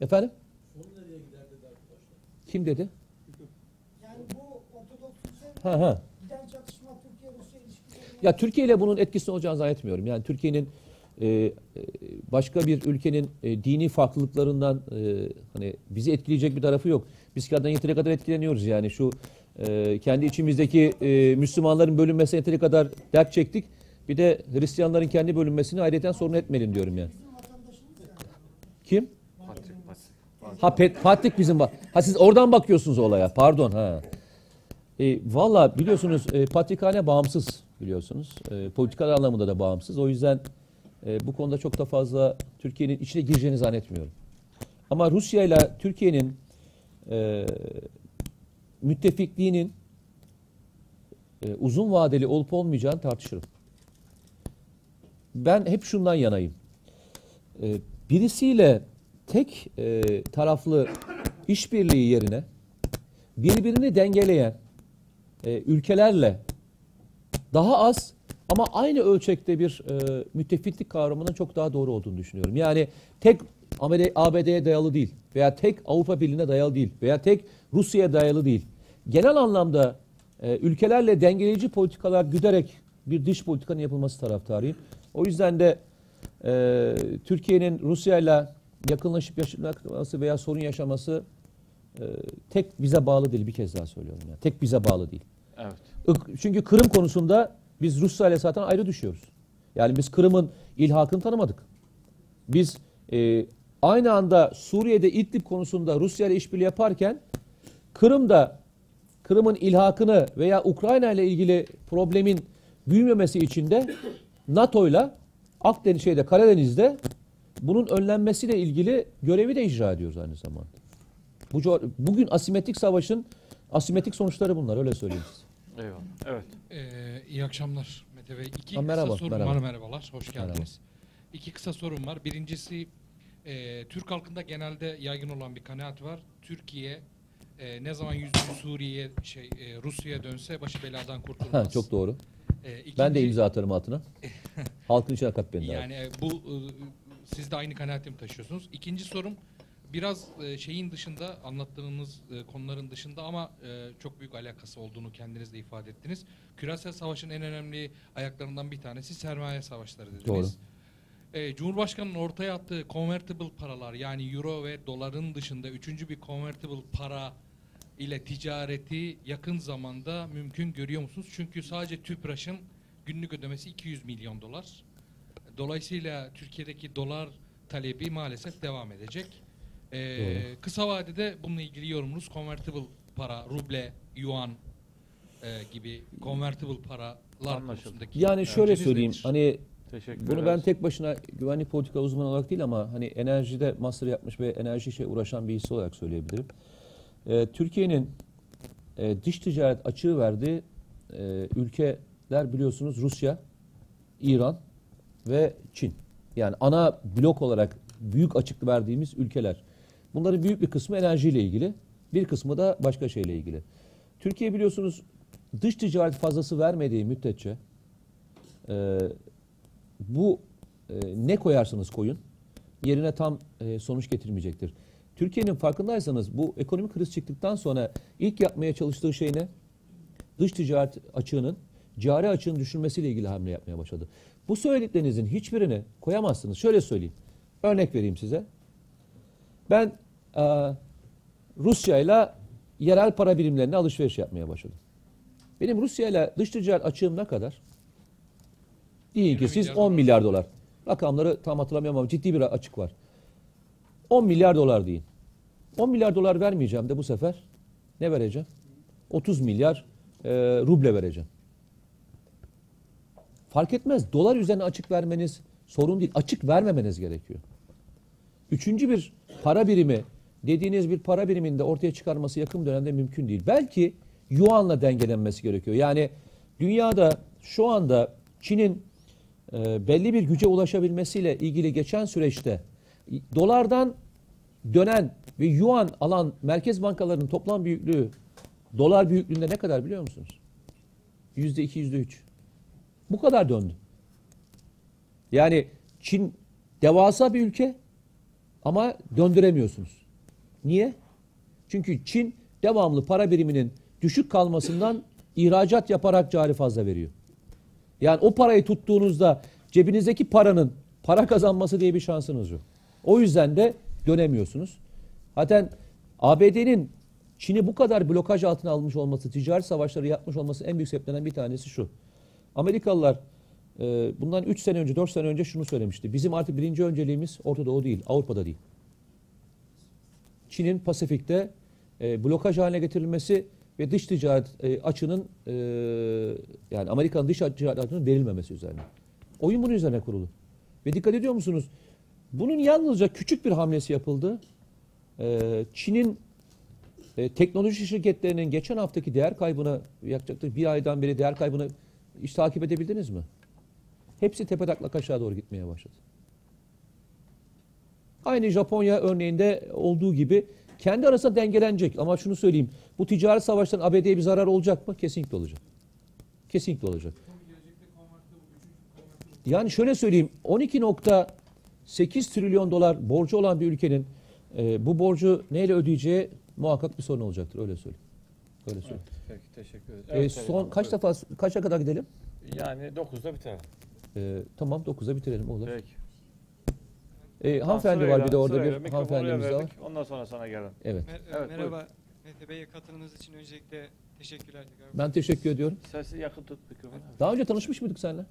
Efendim? Kim dedi? Yani bu Ha ha. giden çatışma Türkiye-Rusya ilişkileri Ya Türkiye ile bunun etkisi olacağını zannetmiyorum. Yani Türkiye'nin e, e, başka bir ülkenin e, dini farklılıklarından e, hani bizi etkileyecek bir tarafı yok. Biz kadar yeteri kadar etkileniyoruz yani şu e, kendi içimizdeki e, Müslümanların bölünmesine yeteri kadar dert çektik. Bir de Hristiyanların kendi bölünmesini ayrıca sorun etmeyelim diyorum yani. Kim? Ha Pet, Patrik bizim var. Ha siz oradan bakıyorsunuz olaya. Pardon ha. E, Valla biliyorsunuz e, Patrikhane bağımsız biliyorsunuz. E, politikalar anlamında da bağımsız. O yüzden e, bu konuda çok da fazla Türkiye'nin içine gireceğini zannetmiyorum. Ama Rusya ile Türkiye'nin e, müttefikliğinin e, uzun vadeli olup olmayacağını tartışırım. Ben hep şundan yanayım. E, birisiyle tek e, taraflı işbirliği yerine birbirini dengeleyen e, ülkelerle daha az ama aynı ölçekte bir e, müttefiklik kavramının çok daha doğru olduğunu düşünüyorum. Yani tek ABD'ye dayalı değil veya tek Avrupa Birliği'ne dayalı değil veya tek Rusya'ya dayalı değil. Genel anlamda e, ülkelerle dengeleyici politikalar güderek bir dış politikanın yapılması taraftarıyım. O yüzden de e, Türkiye'nin Rusya'yla yakınlaşıp yaşaması veya sorun yaşaması e, tek bize bağlı değil bir kez daha söylüyorum. Yani. Tek bize bağlı değil. Evet. Çünkü Kırım konusunda biz Rusya ile zaten ayrı düşüyoruz. Yani biz Kırım'ın ilhakını tanımadık. Biz e, aynı anda Suriye'de İdlib konusunda Rusya ile işbirliği yaparken Kırım'da Kırım'ın ilhakını veya Ukrayna ile ilgili problemin büyümemesi için de NATO'yla Akdeniz şeyde Karadeniz'de bunun önlenmesiyle ilgili görevi de icra ediyoruz aynı zamanda. Bu bugün asimetrik savaşın asimetrik sonuçları bunlar öyle söyleyeyim size. Eyvallah. Evet. Ee, iyi akşamlar Mete Bey. İki Ha, merhaba, kısa sorum merhaba. var. Merhabalar. Hoş geldiniz. İki kısa sorum var. Birincisi e, Türk halkında genelde yaygın olan bir kanaat var. Türkiye e, ne zaman yüzünü Suriye şey e, Rusya'ya dönse başı beladan kurtulmaz. Ha, çok doğru. E, ikinci- Ben de imza atarım altına. Halkın içine kat beni. Yani e, bu e, siz de aynı kanaati mi taşıyorsunuz? İkinci sorum biraz e, şeyin dışında anlattığınız e, konuların dışında ama e, çok büyük alakası olduğunu kendiniz de ifade ettiniz. Küresel savaşın en önemli ayaklarından bir tanesi sermaye savaşları dediniz. Doğru. E, Cumhurbaşkanı'nın ortaya attığı convertible paralar yani euro ve doların dışında üçüncü bir convertible para ile ticareti yakın zamanda mümkün görüyor musunuz? Çünkü sadece TÜPRAŞ'ın günlük ödemesi 200 milyon dolar. Dolayısıyla Türkiye'deki dolar talebi maalesef devam edecek. Ee, kısa vadede bununla ilgili yorumunuz convertible para, ruble, yuan e, gibi convertible para Anlaşıldı. konusundaki Yani şöyle söyleyeyim. nedir? Hani Teşekkür Bunu ben tek başına güvenlik politika uzmanı olarak değil ama hani enerjide master yapmış ve enerji işe uğraşan birisi olarak söyleyebilirim. Ee, Türkiye'nin e, dış ticaret açığı verdiği e, ülkeler biliyorsunuz Rusya, İran ve Çin. Yani ana blok olarak büyük açık verdiğimiz ülkeler. Bunların büyük bir kısmı enerjiyle ilgili, bir kısmı da başka şeyle ilgili. Türkiye biliyorsunuz dış ticaret fazlası vermediği müddetçe e, bu e, ne koyarsanız koyun yerine tam e, sonuç getirmeyecektir. Türkiye'nin farkındaysanız bu ekonomik kriz çıktıktan sonra ilk yapmaya çalıştığı şey ne? Dış ticaret açığının cari açığın düşürmesiyle ilgili hamle yapmaya başladı. Bu söylediklerinizin hiçbirini koyamazsınız. Şöyle söyleyeyim. Örnek vereyim size. Ben e, Rusya ile yerel para birimlerine alışveriş yapmaya başladım. Benim Rusya ile dış ticaret açığım ne kadar? Diyin ki 20 siz milyar 10 milyar dolar. Rakamları tam hatırlamıyorum ama ciddi bir açık var. 10 milyar dolar deyin. 10 milyar dolar vermeyeceğim de bu sefer ne vereceğim? 30 milyar e, ruble vereceğim. Fark etmez. Dolar üzerine açık vermeniz sorun değil. Açık vermemeniz gerekiyor. Üçüncü bir para birimi dediğiniz bir para biriminde ortaya çıkarması yakın dönemde mümkün değil. Belki yuanla dengelenmesi gerekiyor. Yani dünyada şu anda Çin'in e, belli bir güce ulaşabilmesiyle ilgili geçen süreçte dolardan dönen ve yuan alan merkez bankalarının toplam büyüklüğü dolar büyüklüğünde ne kadar biliyor musunuz? Yüzde iki, yüzde üç. Bu kadar döndü. Yani Çin devasa bir ülke ama döndüremiyorsunuz. Niye? Çünkü Çin devamlı para biriminin düşük kalmasından ihracat yaparak cari fazla veriyor. Yani o parayı tuttuğunuzda cebinizdeki paranın para kazanması diye bir şansınız yok. O yüzden de dönemiyorsunuz. Zaten ABD'nin Çin'i bu kadar blokaj altına almış olması, ticaret savaşları yapmış olması en büyük sebeplerinden bir tanesi şu. Amerikalılar e, bundan 3 sene önce, 4 sene önce şunu söylemişti. Bizim artık birinci önceliğimiz Orta Doğu değil, Avrupa'da değil. Çin'in Pasifik'te e, blokaj haline getirilmesi ve dış ticaret e, açının e, yani Amerika'nın dış ticaret açının verilmemesi üzerine. Oyun bunun üzerine kurulu. Ve dikkat ediyor musunuz? Bunun yalnızca küçük bir hamlesi yapıldı. E, Çin'in e, teknoloji şirketlerinin geçen haftaki değer kaybına yaklaşık bir aydan beri değer kaybını hiç takip edebildiniz mi? Hepsi tepetaklak aşağı doğru gitmeye başladı. Aynı Japonya örneğinde olduğu gibi kendi arasında dengelenecek. Ama şunu söyleyeyim. Bu ticaret savaşlarının ABD'ye bir zarar olacak mı? Kesinlikle olacak. Kesinlikle olacak. Yani şöyle söyleyeyim. 12.8 trilyon dolar borcu olan bir ülkenin e, bu borcu neyle ödeyeceği muhakkak bir sorun olacaktır. Öyle söyleyeyim. Öyle söyleyeyim. Peki teşekkür ederiz. E, Evet, son evet, kaç buyurun. defa kaça kadar gidelim? Yani 9'da biter. E, tamam 9'a bitirelim olur. Peki. E, hanımefendi var bir de orada bir hanımefendimiz var. Ondan sonra sana gelelim. Evet. Mer- Evet, merhaba Mete Bey katılımınız için öncelikle teşekkürler. tekrar. Ben teşekkür ediyorum. Sesi yakın tut mikrofonu. Daha önce tanışmış mıydık seninle?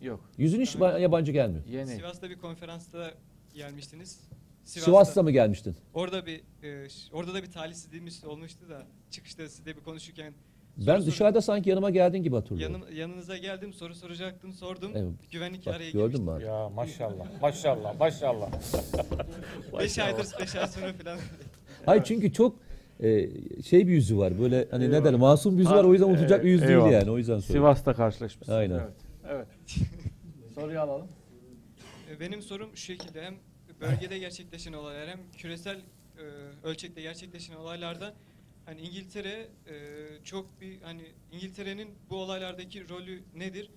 Yok. Yüzün hiç ba- yabancı gelmiyor. Yeni. Sivas'ta bir konferansta gelmiştiniz. Sivas'ta mı gelmiştin? Orada bir e, ş- orada da bir talihsizliğimiz olmuştu da çıkışta sizle bir konuşurken Ben soru- dışarıda sanki yanıma geldin gibi hatırlıyorum. yanım, yanınıza geldim soru soracaktım sordum. Evet. Güvenlik Bak araya gördün girmişti. mü abi? Ya maşallah. Maşallah. Maşallah. 5 aydır 5 ay sonra falan. Hayır çünkü çok e, şey bir yüzü var. Böyle hani ne Eyvallah. derler masum bir yüzü var o yüzden unutulacak bir yüz değil eyvallah. yani o yüzden söylüyorum. Sivas'ta karşılaşmışsın. Aynen. Evet. Evet. Soruyu alalım. E, Benim sorum şu şekilde hem bölgede gerçekleşen olaylar hem küresel e, ölçekte gerçekleşen olaylarda hani İngiltere e, çok bir hani İngiltere'nin bu olaylardaki rolü nedir?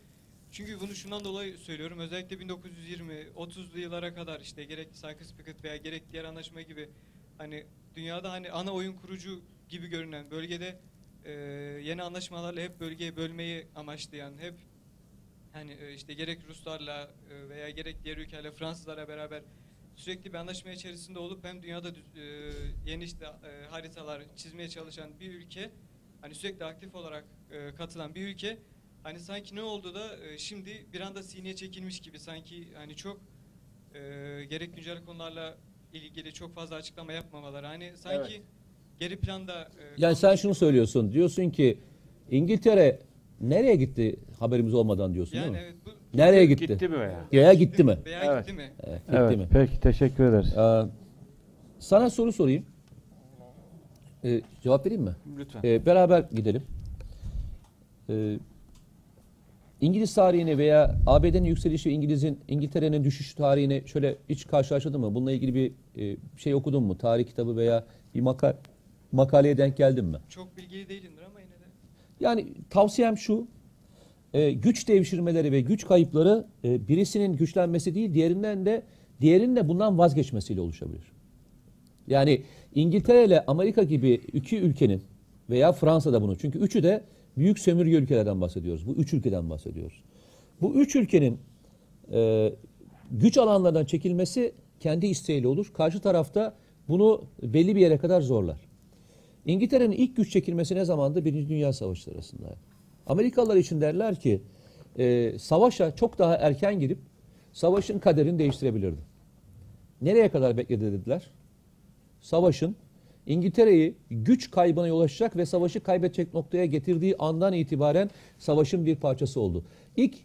Çünkü bunu şundan dolayı söylüyorum. Özellikle 1920-30'lu yıllara kadar işte gerek Sykes-Picot veya gerek diğer anlaşma gibi hani dünyada hani ana oyun kurucu gibi görünen bölgede e, yeni anlaşmalarla hep bölgeyi bölmeyi amaçlayan, hep hani e, işte gerek Ruslarla e, veya gerek diğer ülkelerle Fransızlarla beraber sürekli bir anlaşma içerisinde olup hem dünyada e, yeni işte e, haritalar çizmeye çalışan bir ülke hani sürekli aktif olarak e, katılan bir ülke hani sanki ne oldu da e, şimdi bir anda sineye çekilmiş gibi sanki hani çok e, gerek güncel konularla ilgili çok fazla açıklama yapmamaları hani sanki Evet. geri planda e, Yani sen şunu söylüyorsun. Diyorsun ki İngiltere Nereye gitti haberimiz olmadan diyorsun Yani değil mi? evet bu Nereye gitti? Gitti mi veya? Veya gitti mi? veya Evet. gitti mi? Evet, gitti Evet. mi? Peki teşekkür ederiz. Ee, sana soru sorayım. Ee, cevap vereyim mi? Lütfen. Ee, beraber gidelim. Ee, İngiliz tarihini veya ABD'nin yükselişi, İngiliz'in İngiltere'nin düşüş tarihini şöyle hiç karşılaştırdın mı? Bununla ilgili bir e, şey okudun mu? Tarih kitabı veya bir maka makaleye denk geldin mi? Çok bilgili değilimdir ama yine de. Yani tavsiyem şu. e, güç devşirmeleri ve güç kayıpları e, birisinin güçlenmesi değil, diğerinden de diğerinin de bundan vazgeçmesiyle oluşabilir. Yani İngiltere ile Amerika gibi iki ülkenin veya Fransa'da bunu çünkü üçü de büyük sömürge ülkelerden bahsediyoruz. Bu üç ülkeden bahsediyoruz. Bu üç ülkenin e, güç alanlardan çekilmesi kendi isteğiyle olur. Karşı tarafta bunu belli bir yere kadar zorlar. İngiltere'nin ilk güç çekilmesi ne zamandı? Birinci Dünya Savaşı sırasında. Amerikalılar için derler ki e, savaşa çok daha erken girip savaşın kaderini değiştirebilirdi. Nereye kadar bekledi dediler? Savaşın İngiltere'yi güç kaybına yol açacak ve savaşı kaybedecek noktaya getirdiği andan itibaren savaşın bir parçası oldu. İlk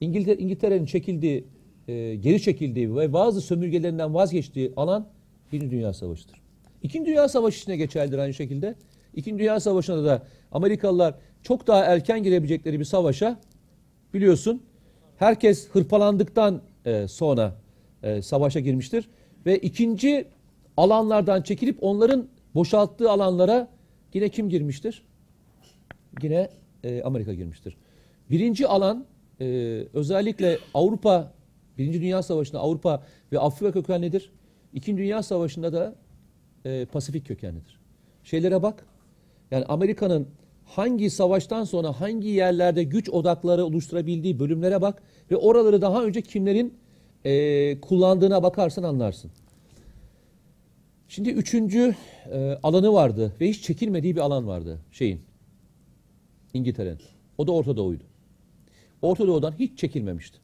İngiltere, İngiltere'nin çekildiği, e, geri çekildiği ve bazı sömürgelerinden vazgeçtiği alan Birinci Dünya Savaşı'dır. İkinci Dünya Savaşı içine geçerlidir aynı şekilde. İkinci Dünya Savaşı'nda da Amerikalılar çok daha erken girebilecekleri bir savaşa biliyorsun herkes hırpalandıktan e, sonra e, savaşa girmiştir. Ve ikinci alanlardan çekilip onların boşalttığı alanlara yine kim girmiştir? Yine e, Amerika girmiştir. Birinci alan e, özellikle Avrupa, Birinci Dünya Savaşı'nda Avrupa ve Afrika kökenlidir. İkinci Dünya Savaşı'nda da e, Pasifik kökenlidir. Şeylere bak. Yani Amerika'nın hangi savaştan sonra hangi yerlerde güç odakları oluşturabildiği bölümlere bak ve oraları daha önce kimlerin e, kullandığına bakarsan anlarsın. Şimdi üçüncü e, alanı vardı ve hiç çekilmediği bir alan vardı şeyin. İngiltere'nin. O da Orta Doğu'ydu. Orta Doğu'dan hiç çekilmemişti.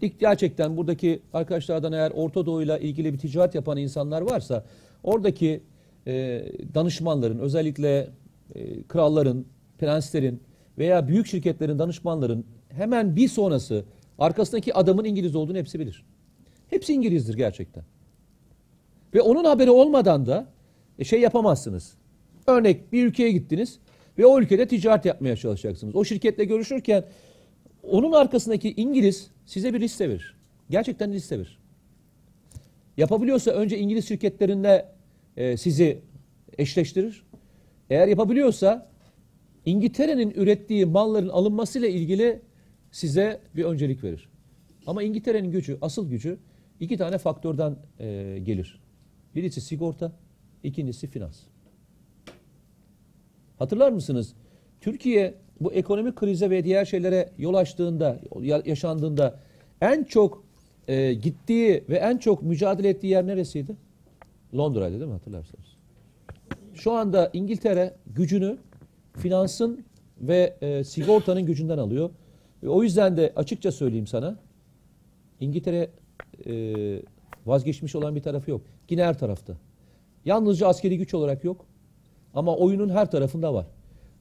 İlk gerçekten buradaki arkadaşlardan eğer Orta Doğu'yla ilgili bir ticaret yapan insanlar varsa oradaki e, danışmanların özellikle e, kralların, prenslerin veya büyük şirketlerin danışmanların hemen bir sonrası arkasındaki adamın İngiliz olduğunu hepsi bilir. Hepsi İngilizdir gerçekten. Ve onun haberi olmadan da e, şey yapamazsınız. Örnek bir ülkeye gittiniz ve o ülkede ticaret yapmaya çalışacaksınız. O şirketle görüşürken onun arkasındaki İngiliz size bir liste verir. Gerçekten liste verir. Yapabiliyorsa önce İngiliz şirketlerinde e, sizi eşleştirir. Eğer yapabiliyorsa İngiltere'nin ürettiği malların alınmasıyla ilgili size bir öncelik verir. Ama İngiltere'nin gücü, asıl gücü iki tane faktörden e, gelir. Birisi sigorta, ikincisi finans. Hatırlar mısınız? Türkiye bu ekonomik krize ve diğer şeylere yol açtığında, ya- yaşandığında en çok e, gittiği ve en çok mücadele ettiği yer neresiydi? Londra'ydı değil mi hatırlarsanız? Şu anda İngiltere gücünü finansın ve e, sigortanın gücünden alıyor. Ve o yüzden de açıkça söyleyeyim sana, İngiltere e, vazgeçmiş olan bir tarafı yok. Yine her tarafta. Yalnızca askeri güç olarak yok. Ama oyunun her tarafında var.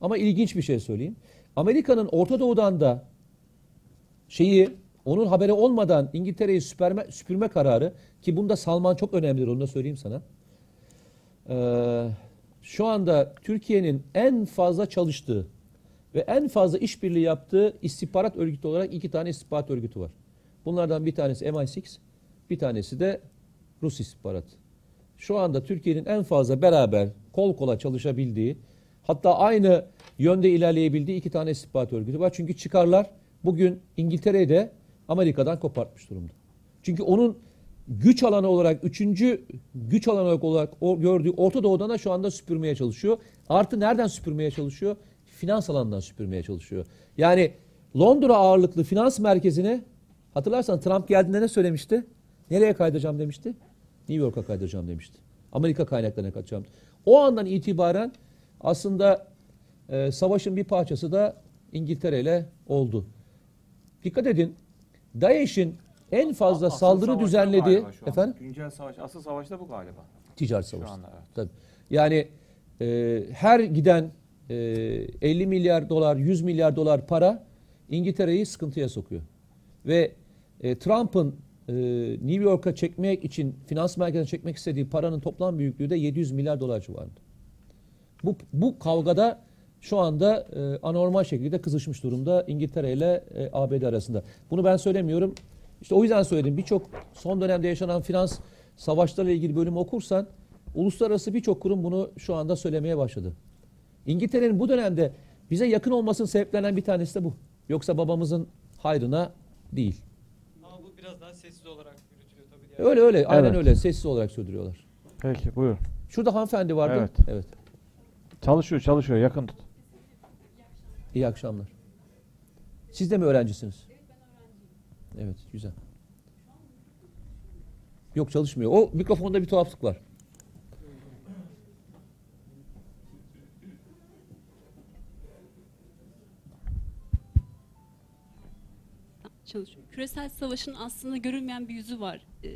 Ama ilginç bir şey söyleyeyim. Amerika'nın Orta Doğu'dan da şeyi onun haberi olmadan İngiltere'yi süpürme, süpürme kararı ki bunda Salman çok önemlidir onu da söyleyeyim sana. Ee, şu anda Türkiye'nin en fazla çalıştığı ve en fazla işbirliği yaptığı istihbarat örgütü olarak iki tane istihbarat örgütü var. Bunlardan bir tanesi MI6, bir tanesi de Rus istihbaratı. Şu anda Türkiye'nin en fazla beraber kol kola çalışabildiği, hatta aynı yönde ilerleyebildiği iki tane istihbarat örgütü var. Çünkü çıkarlar bugün İngiltere'yi de Amerika'dan kopartmış durumda. Çünkü onun güç alanı olarak, üçüncü güç alanı olarak gördüğü Orta Doğu'dan da şu anda süpürmeye çalışıyor. Artı nereden süpürmeye çalışıyor? Finans alanından süpürmeye çalışıyor. Yani Londra ağırlıklı finans merkezine hatırlarsan Trump geldiğinde ne söylemişti? Nereye kaydıracağım demişti? New York'a kaydıracağım demişti. Amerika kaynaklarına kaydıracağım. O andan itibaren aslında e, savaşın bir parçası da İngiltere ile oldu. Dikkat edin. DAEŞ'in en fazla Asıl saldırı düzenlediği efendim Güncel savaş, asıl savaş da bu galiba. ticaret savaşı. anda evet. Tabii. Yani e, her giden e, 50 milyar dolar, 100 milyar dolar para İngiltere'yi sıkıntıya sokuyor. Ve e, Trump'ın e, New York'a çekmek için finans merkezine çekmek istediği paranın toplam büyüklüğü de 700 milyar dolar civarında. Bu, bu kavgada şu anda e, anormal şekilde kızışmış durumda İngiltere ile e, ABD arasında. Bunu ben söylemiyorum. İşte o yüzden söyledim. Birçok son dönemde yaşanan finans savaşlarıyla ilgili bölümü okursan uluslararası birçok kurum bunu şu anda söylemeye başladı. İngiltere'nin bu dönemde bize yakın olmasının sebeplerinden bir tanesi de bu. Yoksa babamızın hayrına değil. Ama bu biraz daha sessiz olarak yürütülüyor tabii. diğer- Öyle öyle aynen Evet. öyle sessiz olarak sürdürüyorlar. Peki buyur. Şurada hanımefendi vardı. Evet. evet. Çalışıyor çalışıyor yakın tut. İyi akşamlar. Siz de mi öğrencisiniz? Evet, güzel. Yok çalışmıyor. O mikrofonda bir tuhaflık var. çalışıyor. Küresel savaşın aslında görünmeyen bir yüzü var e,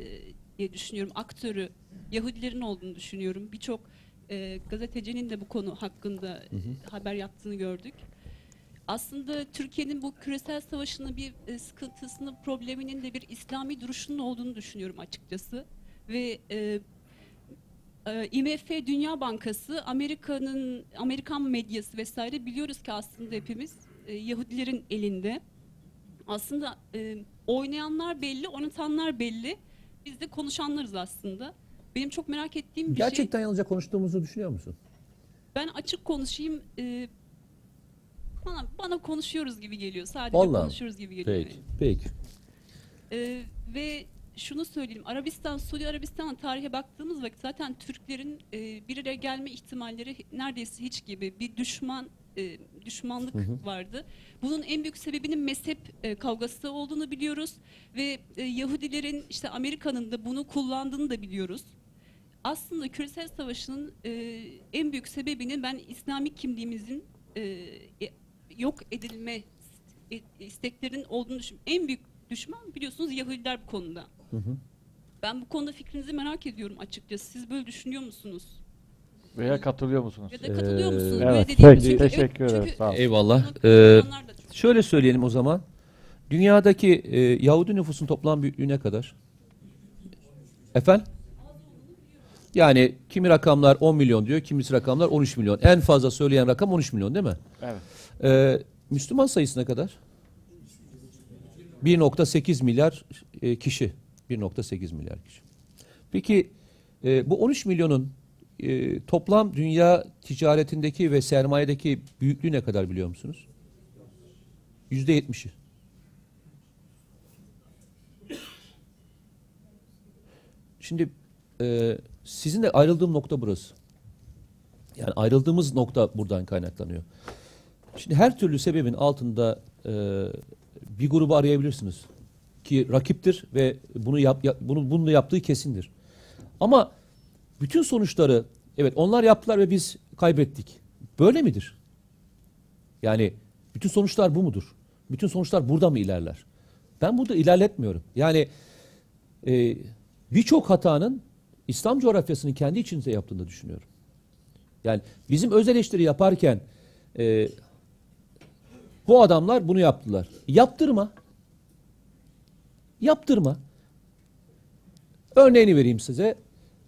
diye düşünüyorum. Aktörü Yahudilerin olduğunu düşünüyorum. Birçok e, gazetecinin de bu konu hakkında e, haber yaptığını gördük. Aslında Türkiye'nin bu küresel savaşının bir e, sıkıntısının, probleminin de bir İslami duruşunun olduğunu düşünüyorum açıkçası. Ve e, e, IMF Dünya Bankası, Amerika'nın Amerikan medyası vesaire biliyoruz ki aslında hepimiz e, Yahudilerin elinde aslında e, oynayanlar belli, oynatanlar belli. Biz de konuşanlarız aslında. Benim çok merak ettiğim bir şey. Gerçekten yalnızca konuştuğumuzu düşünüyor musun? Ben açık konuşayım. e, bana, bana konuşuyoruz gibi geliyor. Sadece Vallahi. konuşuyoruz gibi geliyor. Peki. Peki. E, ve şunu söyleyeyim. Arabistan, Suudi Arabistan tarihe baktığımız vakit zaten Türklerin e, bir araya gelme ihtimalleri neredeyse hiç gibi bir düşman e, düşmanlık vardı. Bunun en büyük sebebinin mezhep e, kavgası olduğunu biliyoruz ve e, Yahudilerin işte Amerika'nın da bunu kullandığını da biliyoruz. Aslında küresel savaşın e, en büyük sebebinin ben İslami kimliğimizin e, e, yok edilme e, isteklerin olduğunu düşünüyorum. En büyük düşman biliyorsunuz Yahudiler bu konuda. Ben bu konuda fikrinizi merak ediyorum açıkçası. Siz böyle düşünüyor musunuz? Veya katılıyor musunuz? Ya da katılıyor Ee, musunuz? evet, Böyle dediğim peki, çünkü- teşekkür çünkü ederiz, sağ olun. Eyvallah. Ee, kullananlar da çok- şöyle söyleyelim o zaman. Dünyadaki e, Yahudi nüfusun toplam büyüklüğü ne kadar? Efendim? Yani kimi rakamlar 10 milyon diyor, kimisi rakamlar 13 milyon. En fazla söyleyen rakam 13 milyon değil mi? Evet. Ee, Müslüman sayısı ne kadar? 1.8 milyar e, kişi. 1.8 milyar kişi. Peki e, bu 13 milyonun e, toplam dünya ticaretindeki ve sermayedeki büyüklüğü ne kadar biliyor musunuz? %70'i. Şimdi e, sizinle ayrıldığım nokta burası. Yani ayrıldığımız nokta buradan kaynaklanıyor. Şimdi her türlü sebebin altında e, bir grubu arayabilirsiniz ki rakiptir ve bunu yap, yap- bunu bunu yaptığı kesindir. Ama bütün sonuçları evet onlar yaptılar ve biz kaybettik. Böyle midir? Yani bütün sonuçlar bu mudur? Bütün sonuçlar burada mı ilerler? Ben burada ilerletmiyorum. Yani e, birçok hatanın İslam coğrafyasını kendi içinde yaptığını düşünüyorum. Yani bizim öz eleştiri yaparken e, bu adamlar bunu yaptılar. Yaptırma. Yaptırma. Örneğini vereyim size.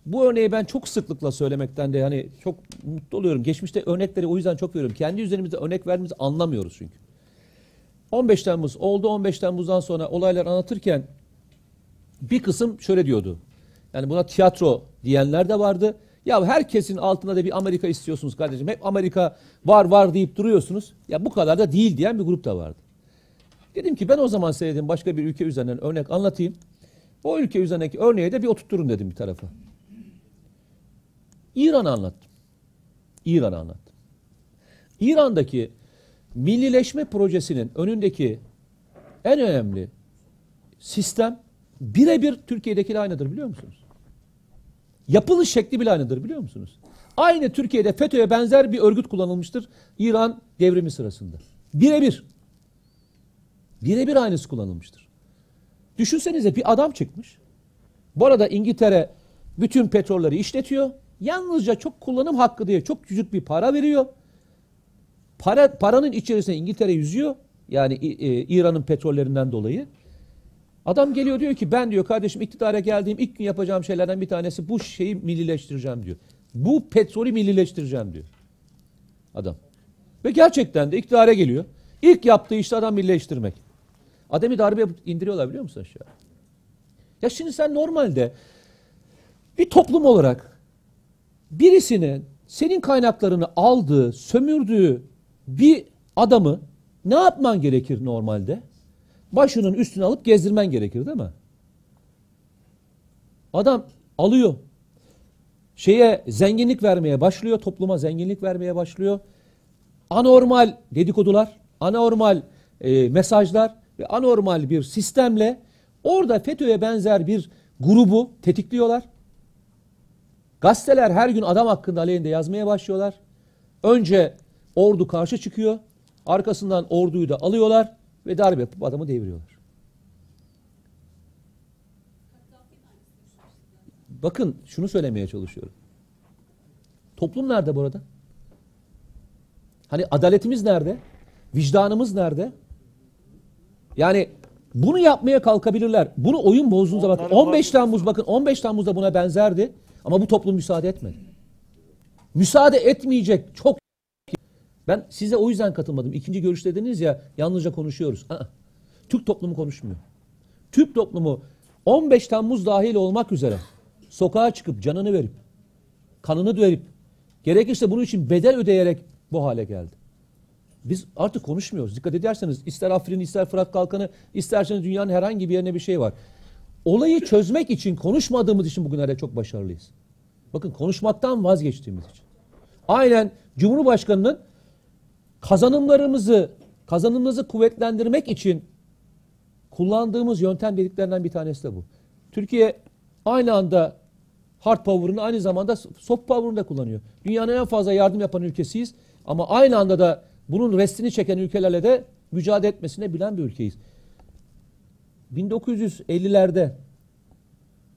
Bu örneği ben çok sıklıkla söylemekten de yani çok mutlu oluyorum. Geçmişte örnekleri o yüzden çok veriyorum. Kendi üzerimizde örnek verdiğimizi anlamıyoruz çünkü. 15 Temmuz oldu 15 Temmuz'dan sonra olaylar anlatırken bir kısım şöyle diyordu. Yani buna tiyatro diyenler de vardı. Ya herkesin altında da bir Amerika istiyorsunuz kardeşim. Hep Amerika var var deyip duruyorsunuz. Ya bu kadar da değil diyen bir grup da vardı. Dedim ki ben o zaman sevdiğim başka bir ülke üzerinden örnek anlatayım. O ülke üzerindeki örneği de bir oturtturun dedim bir tarafa. İran'ı anlattım. İran'ı anlattım. İran'daki millileşme projesinin önündeki en önemli sistem birebir Türkiye'dekiyle aynıdır biliyor musunuz? Yapılış şekli bile aynıdır biliyor musunuz? Aynı Türkiye'de FETÖ'ye benzer bir örgüt kullanılmıştır İran devrimi sırasında. Birebir. Birebir aynısı kullanılmıştır. Düşünsenize bir adam çıkmış. Bu arada İngiltere bütün petrolleri işletiyor. Yalnızca çok kullanım hakkı diye çok küçük bir para veriyor. Para paranın içerisinde İngiltere yüzüyor. Yani e, İran'ın petrollerinden dolayı. Adam geliyor diyor ki ben diyor kardeşim iktidara geldiğim ilk gün yapacağım şeylerden bir tanesi bu şeyi millileştireceğim diyor. Bu petrolü millileştireceğim diyor. Adam. Ve gerçekten de iktidara geliyor. İlk yaptığı işte adam millileştirmek. Adem'i darbe indiriyorlar biliyor musun aşağı? Ya şimdi sen normalde bir toplum olarak birisinin senin kaynaklarını aldığı, sömürdüğü bir adamı ne yapman gerekir normalde? Başının üstüne alıp gezdirmen gerekir değil mi? Adam alıyor. Şeye zenginlik vermeye başlıyor, topluma zenginlik vermeye başlıyor. Anormal dedikodular, anormal e, mesajlar ve anormal bir sistemle orada FETÖ'ye benzer bir grubu tetikliyorlar. Gazeteler her gün adam hakkında aleyhinde yazmaya başlıyorlar. Önce ordu karşı çıkıyor. Arkasından orduyu da alıyorlar ve darbe yapıp adamı deviriyorlar. Bakın şunu söylemeye çalışıyorum. Toplum nerede burada? Hani adaletimiz nerede? Vicdanımız nerede? Yani bunu yapmaya kalkabilirler. Bunu oyun bozduğunuzda bakın Onların 15 Temmuz bakın 15 Temmuz'da buna benzerdi ama bu toplum müsaade etmedi. Müsaade etmeyecek çok ben size o yüzden katılmadım. İkinci görüş dediniz ya yalnızca konuşuyoruz. Aa, Türk toplumu konuşmuyor. Türk toplumu 15 Temmuz dahil olmak üzere sokağa çıkıp canını verip kanını verip gerekirse bunun için bedel ödeyerek bu hale geldi. Biz artık konuşmuyoruz. Dikkat ederseniz ister Afrin, ister Fırat Kalkanı, isterseniz dünyanın herhangi bir yerine bir şey var. Olayı çözmek için konuşmadığımız için bugünlerde çok başarılıyız. Bakın konuşmaktan vazgeçtiğimiz için. Aynen Cumhurbaşkanı'nın kazanımlarımızı kazanımımızı kuvvetlendirmek için kullandığımız yöntem dediklerinden bir tanesi de bu. Türkiye aynı anda hard power'ını aynı zamanda soft power'ını da kullanıyor. Dünyanın en fazla yardım yapan ülkesiyiz ama aynı anda da bunun restini çeken ülkelerle de mücadele etmesine bilen bir ülkeyiz. 1950'lerde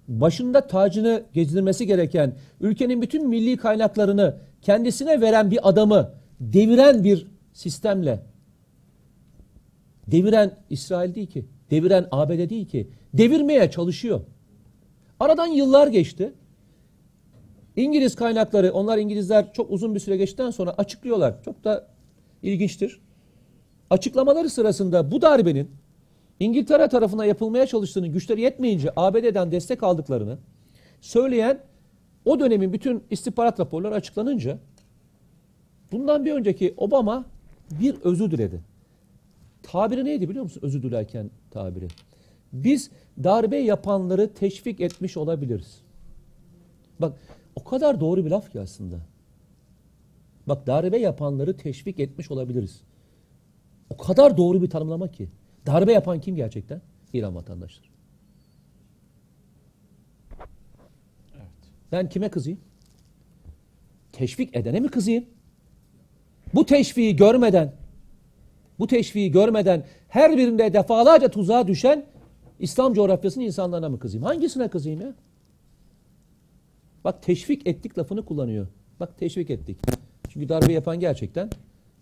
başında tacını gezdirmesi gereken, ülkenin bütün milli kaynaklarını kendisine veren bir adamı deviren bir sistemle deviren İsrail değil ki, deviren ABD değil ki, devirmeye çalışıyor. Aradan yıllar geçti. İngiliz kaynakları, onlar İngilizler çok uzun bir süre geçtikten sonra açıklıyorlar. Çok da ilginçtir. Açıklamaları sırasında bu darbenin İngiltere tarafına yapılmaya çalıştığını, güçleri yetmeyince ABD'den destek aldıklarını söyleyen o dönemin bütün istihbarat raporları açıklanınca bundan bir önceki Obama bir özür diledi. Tabiri neydi biliyor musun özür dilerken tabiri? Biz darbe yapanları teşvik etmiş olabiliriz. Bak o kadar doğru bir laf ki aslında. Bak darbe yapanları teşvik etmiş olabiliriz. O kadar doğru bir tanımlama ki. Darbe yapan kim gerçekten? İran vatandaşları. Ben kime kızayım? Teşvik edene mi kızayım? Bu teşviği görmeden, bu teşviği görmeden her birinde defalarca tuzağa düşen İslam coğrafyasının insanlarına mı kızayım? Hangisine kızayım ya? Bak teşvik ettik lafını kullanıyor. Bak teşvik ettik. Çünkü darbe yapan gerçekten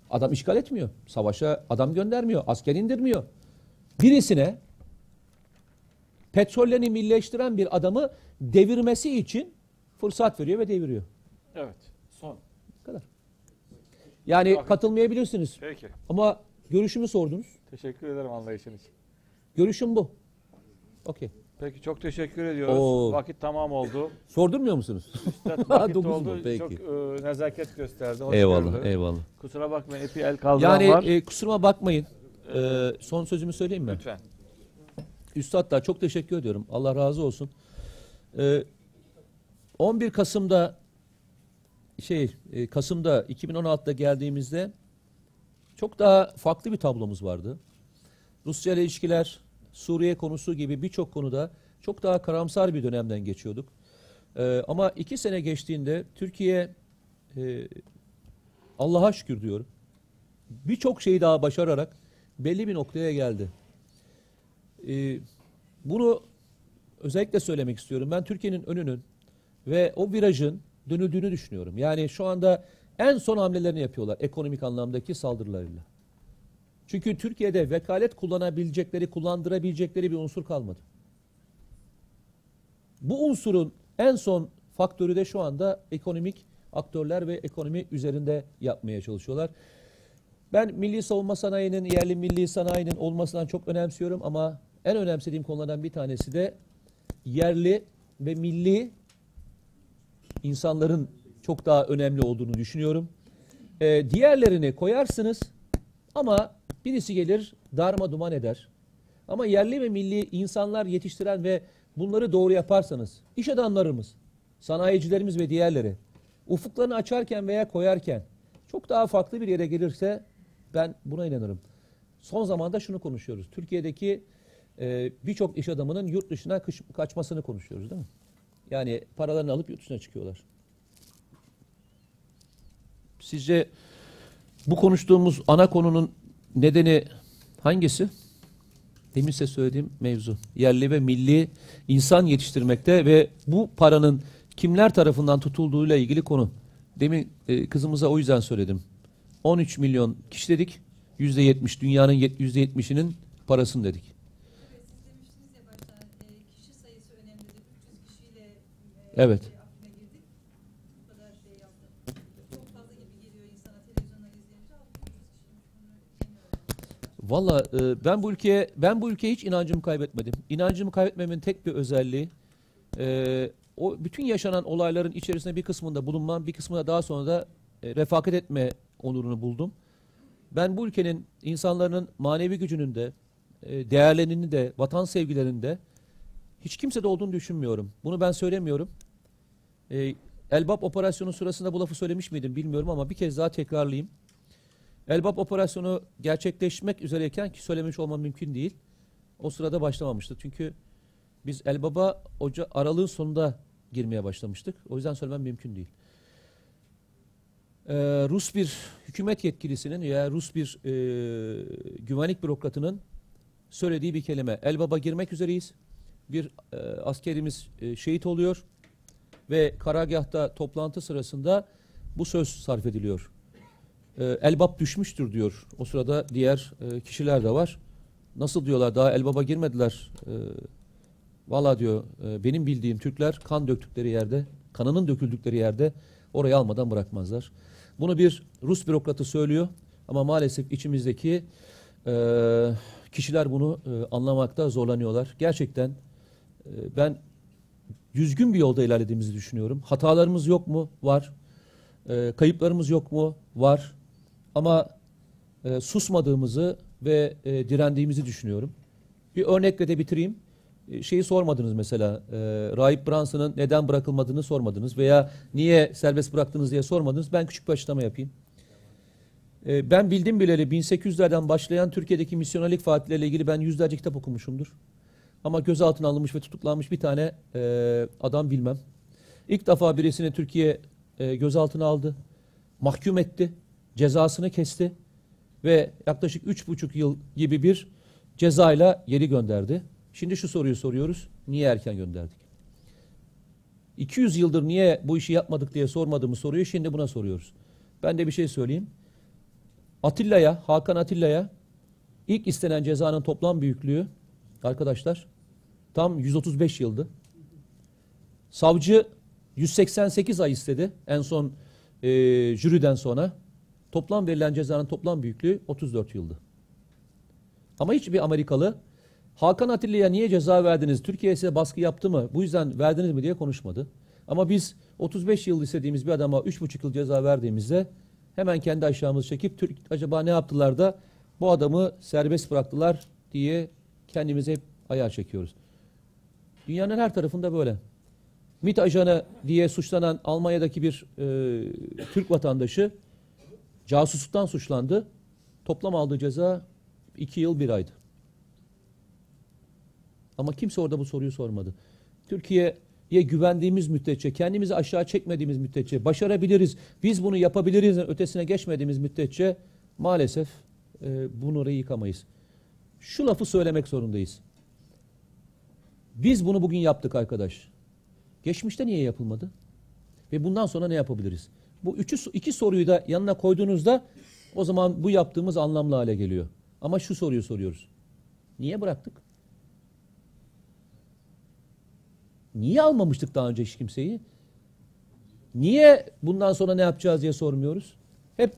adam işgal etmiyor. Savaşa adam göndermiyor. Asker indirmiyor. Birisine petrollerini milleştiren bir adamı devirmesi için fırsat veriyor ve deviriyor. Evet. Son. Bu kadar. Yani katılmayabilirsiniz. Peki. Ama görüşümü sordunuz. Teşekkür ederim anlayışın için. Görüşüm bu. Okey. Peki çok teşekkür ediyoruz. Oo. Vakit tamam oldu. Sordurmuyor musunuz? Üstad vakit oldu. mu? Peki. Çok e, nezaket gösterdi. hoş eyvallah, gördü. eyvallah. Kusura bakmayın epey el kaldıran Yani var. e, kusuruma bakmayın. E, son sözümü söyleyeyim mi? Lütfen. Üstadlar çok teşekkür ediyorum. Allah razı olsun. Ee, 11 Kasım'da şey e, Kasım'da 2016'da geldiğimizde çok daha farklı bir tablomuz vardı. Rusya ile ilişkiler, Suriye konusu gibi birçok konuda çok daha karamsar bir dönemden geçiyorduk. Ee, ama iki sene geçtiğinde Türkiye e, Allah'a şükür diyorum. Birçok şeyi daha başararak belli bir noktaya geldi. Ee, bunu özellikle söylemek istiyorum. Ben Türkiye'nin önünün ve o virajın dönüldüğünü düşünüyorum. Yani şu anda en son hamlelerini yapıyorlar ekonomik anlamdaki saldırılarıyla. Çünkü Türkiye'de vekalet kullanabilecekleri, kullandırabilecekleri bir unsur kalmadı. Bu unsurun en son faktörü de şu anda ekonomik aktörler ve ekonomi üzerinde yapmaya çalışıyorlar. Ben milli savunma sanayinin, yerli milli sanayinin olmasından çok önemsiyorum ama en önemsediğim konulardan bir tanesi de yerli ve milli insanların çok daha önemli olduğunu düşünüyorum. Ee, diğerlerini koyarsınız ama birisi gelir darma duman eder. Ama yerli ve milli insanlar yetiştiren ve bunları doğru yaparsanız, iş adamlarımız, sanayicilerimiz ve diğerleri ufuklarını açarken veya koyarken çok daha farklı bir yere gelirse ben buna inanırım. Son zamanda şunu konuşuyoruz. Türkiye'deki e, birçok iş adamının yurt dışına kış- kaçmasını konuşuyoruz değil mi? Yani paralarını alıp yurt dışına çıkıyorlar. Sizce bu konuştuğumuz ana konunun nedeni hangisi? Demin size söylediğim mevzu. Yerli ve milli insan yetiştirmekte ve bu paranın kimler tarafından tutulduğuyla ilgili konu. Demin e, kızımıza o yüzden söyledim. 13 milyon kişi dedik. %70 dünyanın yet- %70'inin parasını dedik. Evet, siz demiştiniz ya başta kişi sayısı önemlidir. 300 kişiyle Evet. Afrin'e girdik. Bu kadar yaptık. Çok fazla gibi geliyor insana televizyondan izleyince. Halbuki 300 kişiymiş. Bunu bilmiyorum. Valla e, ben bu ülkeye ben bu ülkeye hiç inancımı kaybetmedim. İnancımı kaybetmemin tek bir özelliği e, o bütün yaşanan olayların içerisinde bir kısmında bulunmam, bir kısmında daha sonra da e, refakat etme onurunu buldum. Ben bu ülkenin insanların manevi gücünün de, e, değerlerinin de, vatan sevgilerinin de hiç kimsede olduğunu düşünmüyorum. Bunu ben söylemiyorum. E, Elbap operasyonu sırasında bu lafı söylemiş miydim bilmiyorum ama bir kez daha tekrarlayayım. Elbap operasyonu gerçekleşmek üzereyken ki söylemiş olmam mümkün değil. O sırada başlamamıştı. Çünkü biz Elbap'a Oca aralığın sonunda girmeye başlamıştık. O yüzden söylemem mümkün değil. Ee, Rus bir hükümet yetkilisinin ya Rus bir e, güvenlik bürokratının söylediği bir kelime. Elbap'a girmek üzereyiz. Bir e, askerimiz e, şehit oluyor ve karargahta toplantı sırasında bu söz sarf ediliyor e, Elbap düşmüştür diyor. O sırada diğer e, kişiler de var. Nasıl diyorlar daha Elbap'a girmediler. E, Valla diyor e, benim bildiğim Türkler kan döktükleri yerde, kanının döküldükleri yerde orayı almadan bırakmazlar. Bunu bir Rus bürokratı söylüyor ama maalesef içimizdeki e, kişiler bunu e, anlamakta zorlanıyorlar. Gerçekten e, ben düzgün bir yolda ilerlediğimizi düşünüyorum. Hatalarımız yok mu? Var. E, kayıplarımız yok mu? Var. Ama e, susmadığımızı ve e, direndiğimizi düşünüyorum. Bir örnekle de bitireyim. E, şeyi sormadınız mesela. E, Rahip Branson'ın neden bırakılmadığını sormadınız veya niye serbest bıraktınız diye sormadınız. Ben küçük bir açıklama yapayım. E, ben bildim bileli 1800'lerden başlayan Türkiye'deki misyonerlik faaliyetleriyle ilgili ben yüzlerce kitap okumuşumdur. Ama gözaltına alınmış ve tutuklanmış bir tane e, adam bilmem. İlk defa birisini Türkiye e, gözaltına aldı. Mahkum etti. Cezasını kesti. Ve yaklaşık üç buçuk yıl gibi bir cezayla geri gönderdi. Şimdi şu soruyu soruyoruz. Niye erken gönderdik? 200 yıldır niye bu işi yapmadık diye sormadığımız soruyu şimdi buna soruyoruz. Ben de bir şey söyleyeyim. Atilla'ya, Hakan Atilla'ya ilk istenen cezanın toplam büyüklüğü arkadaşlar tam 135 yıldı. Savcı 188 ay istedi en son e, jüriden sonra. Toplam verilen cezanın toplam büyüklüğü 34 yıldı. Ama hiçbir Amerikalı Hakan Atilla'ya niye ceza verdiniz? Türkiye size baskı yaptı mı? Bu yüzden verdiniz mi diye konuşmadı. Ama biz 35 yıl istediğimiz bir adama 3,5 yıl ceza verdiğimizde hemen kendi aşağımızı çekip Türk acaba ne yaptılar da bu adamı serbest bıraktılar diye kendimize hep ayar çekiyoruz. Dünyanın her tarafında böyle. MİT ajanı diye suçlanan Almanya'daki bir e, Türk vatandaşı casusluktan suçlandı. Toplam aldığı ceza 2 yıl 1 aydı. Ama kimse orada bu soruyu sormadı. Türkiye'ye güvendiğimiz müddetçe, kendimizi aşağı çekmediğimiz müddetçe, başarabiliriz, biz bunu yapabiliriz ötesine geçmediğimiz müddetçe maalesef e, bunu orayı yıkamayız. Şu lafı söylemek zorundayız. Biz bunu bugün yaptık arkadaş. Geçmişte niye yapılmadı? Ve bundan sonra ne yapabiliriz? Bu üçü, iki soruyu da yanına koyduğunuzda o zaman bu yaptığımız anlamlı hale geliyor. Ama şu soruyu soruyoruz. Niye bıraktık? Niye almamıştık daha önce hiç kimseyi? Niye bundan sonra ne yapacağız diye sormuyoruz. Hep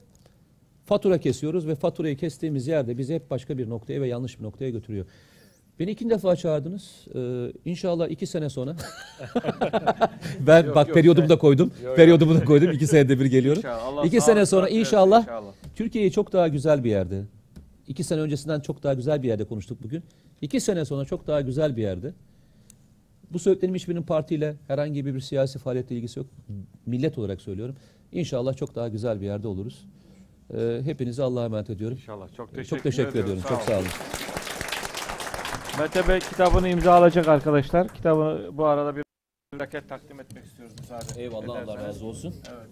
fatura kesiyoruz ve faturayı kestiğimiz yerde bizi hep başka bir noktaya ve yanlış bir noktaya götürüyor. Beni ikinci defa çağırdınız. Ee, inşallah iki sene sonra. ben Yok, bak yok, periyodumu sen- da koydum. Yok, yok. Periyodumu da koydum. İki senede bir geliyorum. İnşallah. Allah İki sene sonra inşallah, inşallah. Türkiye'yi çok daha güzel bir yerde. İki sene öncesinden çok daha güzel bir yerde konuştuk bugün. İki sene sonra çok daha güzel bir yerde. Bu söylediklerim hiçbirinin partiyle herhangi bir, bir siyasi faaliyetle ilgisi yok. Millet olarak söylüyorum. İnşallah çok daha güzel bir yerde oluruz. Ee, hepinizi Allah'a emanet ediyorum. İnşallah. Çok teşekkür, Çok teşekkür ediyorum. Çok sağ olun. Mete Bey kitabını imzalayacak arkadaşlar. Kitabını bu arada bir plaket takdim etmek istiyoruz müsaade Eyvallah Allah razı olsun. Evet.